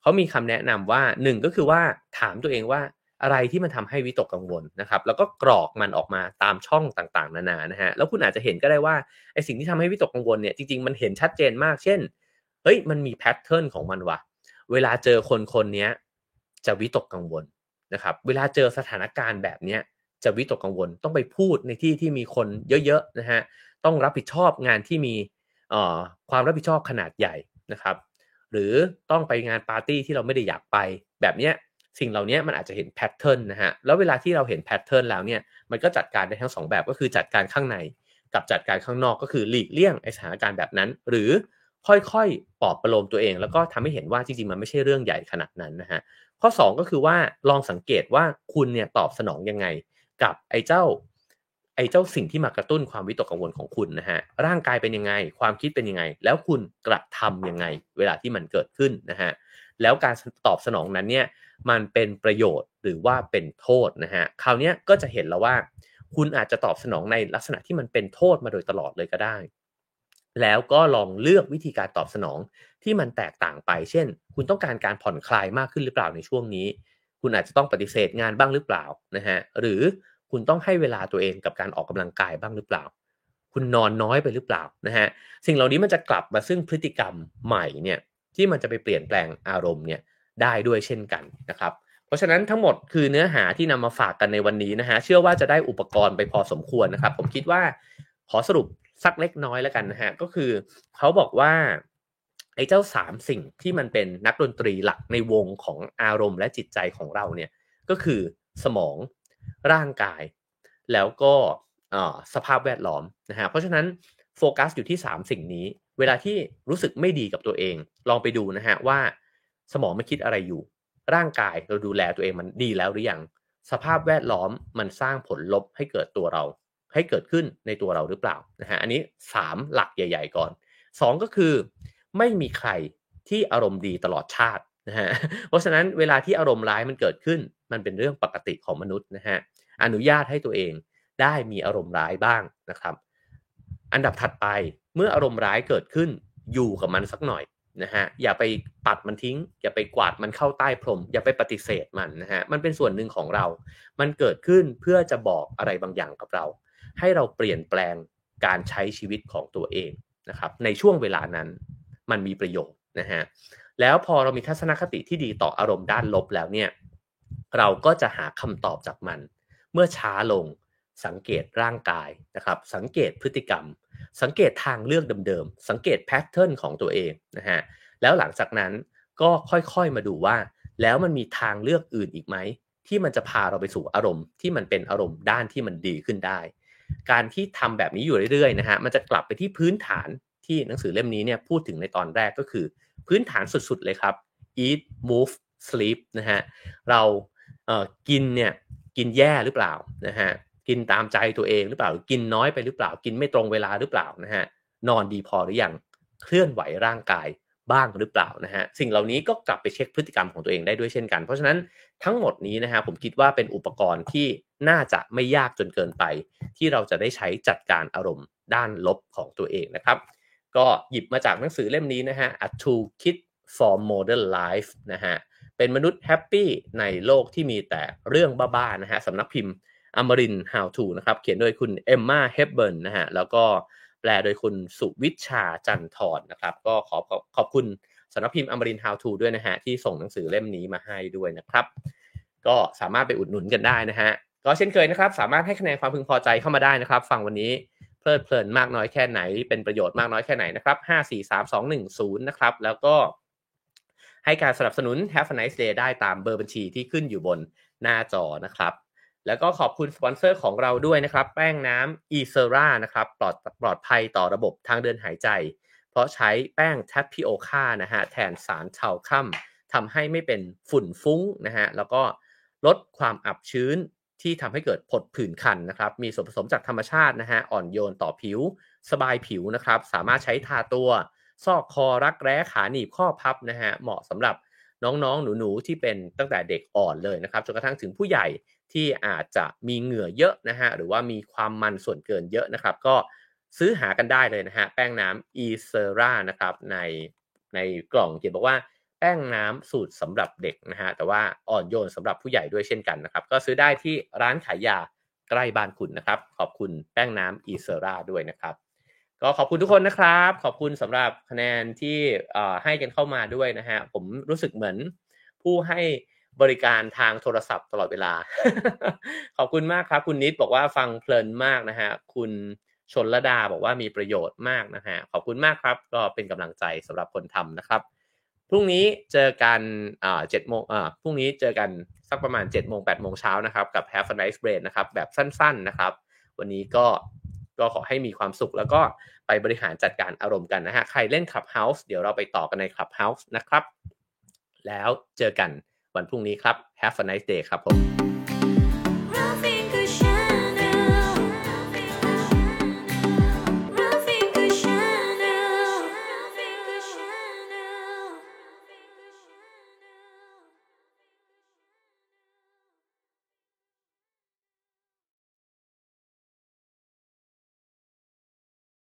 เขามีคำแนะนำว่าหนึ่งก็คือว่าถามตัวเองว่าอะไรที่มันทำให้วิตกกังวลนะครับ แล้วก็กรอกมันออกมาตามช่องต่างๆ นานานะฮะแล้วคุณอาจจะเห็นก็ได้ว่าไอสิ่งที่ทำให้วิตกกังวลเนี่ยจริงๆมันเห็นชัดเจนมากเช่นเฮ้ยมันมีแพทเทิร์นของมันวะเวลาเจอคนคนนี้จะวิตกกังวล นะครับเวลาเจอสถานการณ์แบบนี้จะวิตกกังวลต้องไปพูดในที่ที่มีคนเยอะๆนะฮะต้องรับผิดชอบงานที่มีความรับผิดชอบขนาดใหญ่นะครับ หรือต้องไปงานปาร์ตี้ที่เราไม่ได้อยากไปแบบเนี้ยสิ่งเหล่านี้มันอาจจะเห็น pattern นะฮะแล้วเวลาที่เราเห็น pattern แล้วเนี่ยมันก็จัดการได้ทั้ง 2 แบบก็คือจัดการข้างในกับจัดการข้างนอกก็คือหลีกเลี่ยงไอสถานการณ์แบบนั้น หรือค่อยๆปลอบประโลมตัวเอง แล้วก็ทำให้เห็นว่าจริงๆมันไม่ใช่เรื่องใหญ่ขนาดนั้นนะฮะ ข้อ 2 ก็คือว่าลองสังเกตว่าคุณเนี่ยตอบสนองยังไง กับไอ้เจ้าไอ้เจ้าสิ่งที่มากระตุ้นความวิตกกังวลของคุณนะฮะร่างกายเป็นยังไง ความคิดเป็นยังไง แล้วคุณกระทำยังไง เวลาที่มันเกิดขึ้นนะฮะแล้วการตอบสนองนั้นเนี่ยมันเป็นประโยชน์หรือว่าเป็นโทษนะฮะคราวนี้ก็จะเห็นแล้วว่า คุณอาจจะตอบสนองในลักษณะที่มันเป็นโทษมาโดยตลอดเลยก็ได้ แล้วก็ลองเลือกวิธีการตอบสนองที่มันแตกต่างไป เช่น คุณต้องการการผ่อนคลายมากขึ้นหรือเปล่าในช่วงนี้ คุณอาจจะต้องปฏิเสธงานบ้างหรือเปล่านะฮะ หรือคุณต้องให้เวลาตัวเองกับการออกกำลังกายบ้างหรือเปล่า คุณนอนน้อยไปหรือเปล่านะฮะ สิ่งเหล่านี้มันจะกลับมาซึ่งพฤติกรรมใหม่เนี่ยที่มันจะไปเปลี่ยนแปลงอารมณ์เนี่ยได้ด้วยเช่นกันนะครับ เพราะฉะนั้นทั้งหมดคือเนื้อหาที่นำมาฝากกันในวันนี้นะฮะ เชื่อว่าจะได้อุปกรณ์ไปพอสมควรนะครับ ผมคิดว่าขอสรุป สักเล็กน้อยแล้วกันนะฮะก็คือเขาบอกว่าไอ้เจ้าสามสิ่งที่มันเป็นนักดนตรีหลักในวงของอารมณ์และจิตใจของเราเนี่ยก็คือสมองร่างกาย แล้วก็สภาพแวดล้อมนะฮะเพราะฉะนั้นโฟกัสอยู่ที่ 3 สิ่งนี้ เวลาที่รู้สึกไม่ดีกับตัวเอง ลองไปดูนะฮะว่า สมองมันคิดอะไรอยู่ ร่างกายเราดูแลตัวเองมันดีแล้วหรือยังสภาพแวดล้อมมันสร้างผลลบให้เกิดตัวเรา ให้เกิดขึ้นในตัวเราหรือเปล่านะฮะอันนี้ 3 หลักใหญ่ ๆ ก่อน 2 ก็คือไม่มีใครที่อารมณ์ดีตลอดชาตินะฮะเพราะฉะนั้นเวลาที่อารมณ์ร้ายมันเกิดขึ้น มันเป็นเรื่องปกติของมนุษย์นะฮะอนุญาตให้ตัวเองได้มีอารมณ์ร้ายบ้างนะครับ อันดับถัดไปเมื่ออารมณ์ร้ายเกิดขึ้นอยู่กับมันสักหน่อยนะฮะอย่าไปปัดมันทิ้ง อย่าไปกวาดมันเข้าใต้พรม อย่าไปปฏิเสธมันนะฮะมันเป็นส่วนหนึ่งของเรา มันเกิดขึ้นเพื่อจะบอกอะไรบางอย่างกับเรา ให้เราเปลี่ยนแปลงการใช้ชีวิตของตัวเองนะครับในช่วงเวลานั้นมันมีประโยชน์นะฮะแล้วพอเรามีทัศนคติที่ดีต่ออารมณ์ด้านลบแล้วเนี่ยเราก็จะหาคำตอบจากมัน เมื่อช้าลงสังเกตร่างกายนะครับ สังเกตพฤติกรรม สังเกตทางเลือกเดิมๆ สังเกตแพทเทิร์นของตัวเองนะฮะแล้วหลังจากนั้นก็ค่อยๆมาดูว่า แล้วมันมีทางเลือกอื่นอีกไหมที่มันจะพาเราไปสู่อารมณ์ที่มันเป็นอารมณ์ด้านที่มันดีขึ้นได้ การที่ทำแบบนี้อยู่เรื่อยๆนะฮะมันจะกลับไปที่พื้นฐานที่หนังสือเล่มนี้เนี่ยพูดถึงในตอนแรกก็คือ พื้นฐานสุดๆเลยครับ eat move sleep นะฮะเราเอ่อกินเนี่ยกินแย่หรือเปล่านะฮะกินตามใจตัวเองหรือเปล่ากินน้อยไปหรือเปล่า กินไม่ตรงเวลาหรือเปล่านะฮะนอนดีพอหรือยังเคลื่อนไหวร่างกาย บ้างหรือเปล่านะฮะสิ่งเหล่านี้ก็กลับไปเช็คพฤติกรรมของตัวเองได้ด้วยเช่นกัน เพราะฉะนั้นทั้งหมดนี้นะฮะผมคิดว่าเป็นอุปกรณ์ที่น่าจะไม่ยากจนเกินไป ที่เราจะได้ใช้จัดการอารมณ์ด้านลบของตัวเองนะครับ ก็หยิบมาจากหนังสือเล่มนี้นะฮะ A Toolkit for Modern Life นะฮะเป็นมนุษย์แฮปปี้ในโลกที่มีแต่เรื่องบ้าๆนะฮะสำนักพิมพ์อมริน How to นะครับเขียนโดยคุณเอมมาเฮบเบิร์นนะฮะแล้วก็ แปลโดยคุณสุวิชาจันทร์นะครับ ก็ขอขอบคุณสำนักพิมพ์อมริน How to ด้วยนะฮะที่ส่งหนังสือเล่มนี้มาให้ด้วยนะครับ ก็สามารถไปอุดหนุนกันได้นะฮะก็เช่นเคยนะครับ สามารถให้คะแนนความพึงพอใจเข้ามาได้นะครับ ฟังวันนี้เพลิดเพลินมากน้อยแค่ไหน เป็นประโยชน์มากน้อยแค่ไหนนะครับ5 4 3 2 1 0นะครับแล้วก็ให้การสนับสนุน Have a nice day ได้ตามเบอร์บัญชีที่ขึ้นอยู่บนหน้าจอนะครับ แล้วก็ขอบคุณสปอนเซอร์ของเราด้วยนะครับ แป้งน้ำ e s e r a นะครับปลอดปลอดภัยต่อระบบทางเดินหายใจ เพราะใช้แป้ง tapioca นะฮะแทนสารเทาค่ำทำให้ไม่เป็นฝุ่นฟุ้งนะฮะแล้วก็ลดความอับชื้นที่ทำให้เกิดผดผื่นคันนะครับ มีส่วนผสมจากธรรมชาตินะฮะอ่อนโยนต่อผิว สบายผิวนะครับ สามารถใช้ทาตัว ซอกคอรักแร้ขาหนีบข้อพับนะฮะเหมาะสำหรับน้องๆ หนูๆ ที่เป็นตั้งแต่เด็กอ่อนเลยนะครับจนกระทั่งถึงผู้ใหญ่ ที่อาจจะมีเหงื่อเยอะนะฮะหรือว่ามีความมันส่วนเกินเยอะนะครับ ก็ซื้อหากันได้เลยนะฮะแป้งน้ำ e s e r a นะครับในในกล่องเขียนบอกว่าแป้งน้ำสูตรสำหรับเด็กนะฮะแต่ว่าอ่อนโยนสำหรับผู้ใหญ่ด้วยเช่นกันนะครับ ก็ซื้อได้ที่ร้านขายยาใกล้บ้านคุณนะครับ ขอบคุณแป้งน้ำ e s e r a ด้วยนะครับ ก็ขอบคุณทุกคนนะครับ ขอบคุณสำหรับคะแนนที่ให้กันเข้ามาด้วยนะฮะผมรู้สึกเหมือนผู้ให้ บริการทางโทรศัพท์ตลอดเวลา ขอบคุณมากครับ คุณนิดบอกว่าฟังเพลินมากนะฮะ คุณชนระดาบอกว่ามีประโยชน์มากนะฮะ ขอบคุณมากครับ ก็เป็นกำลังใจสำหรับคนทำนะครับ พรุ่งนี้เจอกันอ่าเจ็ดโมงอ่าพรุ่งนี้เจอกันสักประมาณ7จ็ดโมงแปดโมงเช้านะครับ กับ Have a nice break นะครับ แบบสั้นๆนะครับ วันนี้ก็ก็ขอให้มีความสุขแล้วก็ไปบริหารจัดการอารมณ์กันนะฮะ ใครเล่น Clubhouse เดี๋ยวเราไปต่อกันใน Clubhouse นะครับ แล้วเจอกัน วันพรุ่งนี้ครับ Have a nice day ครับผม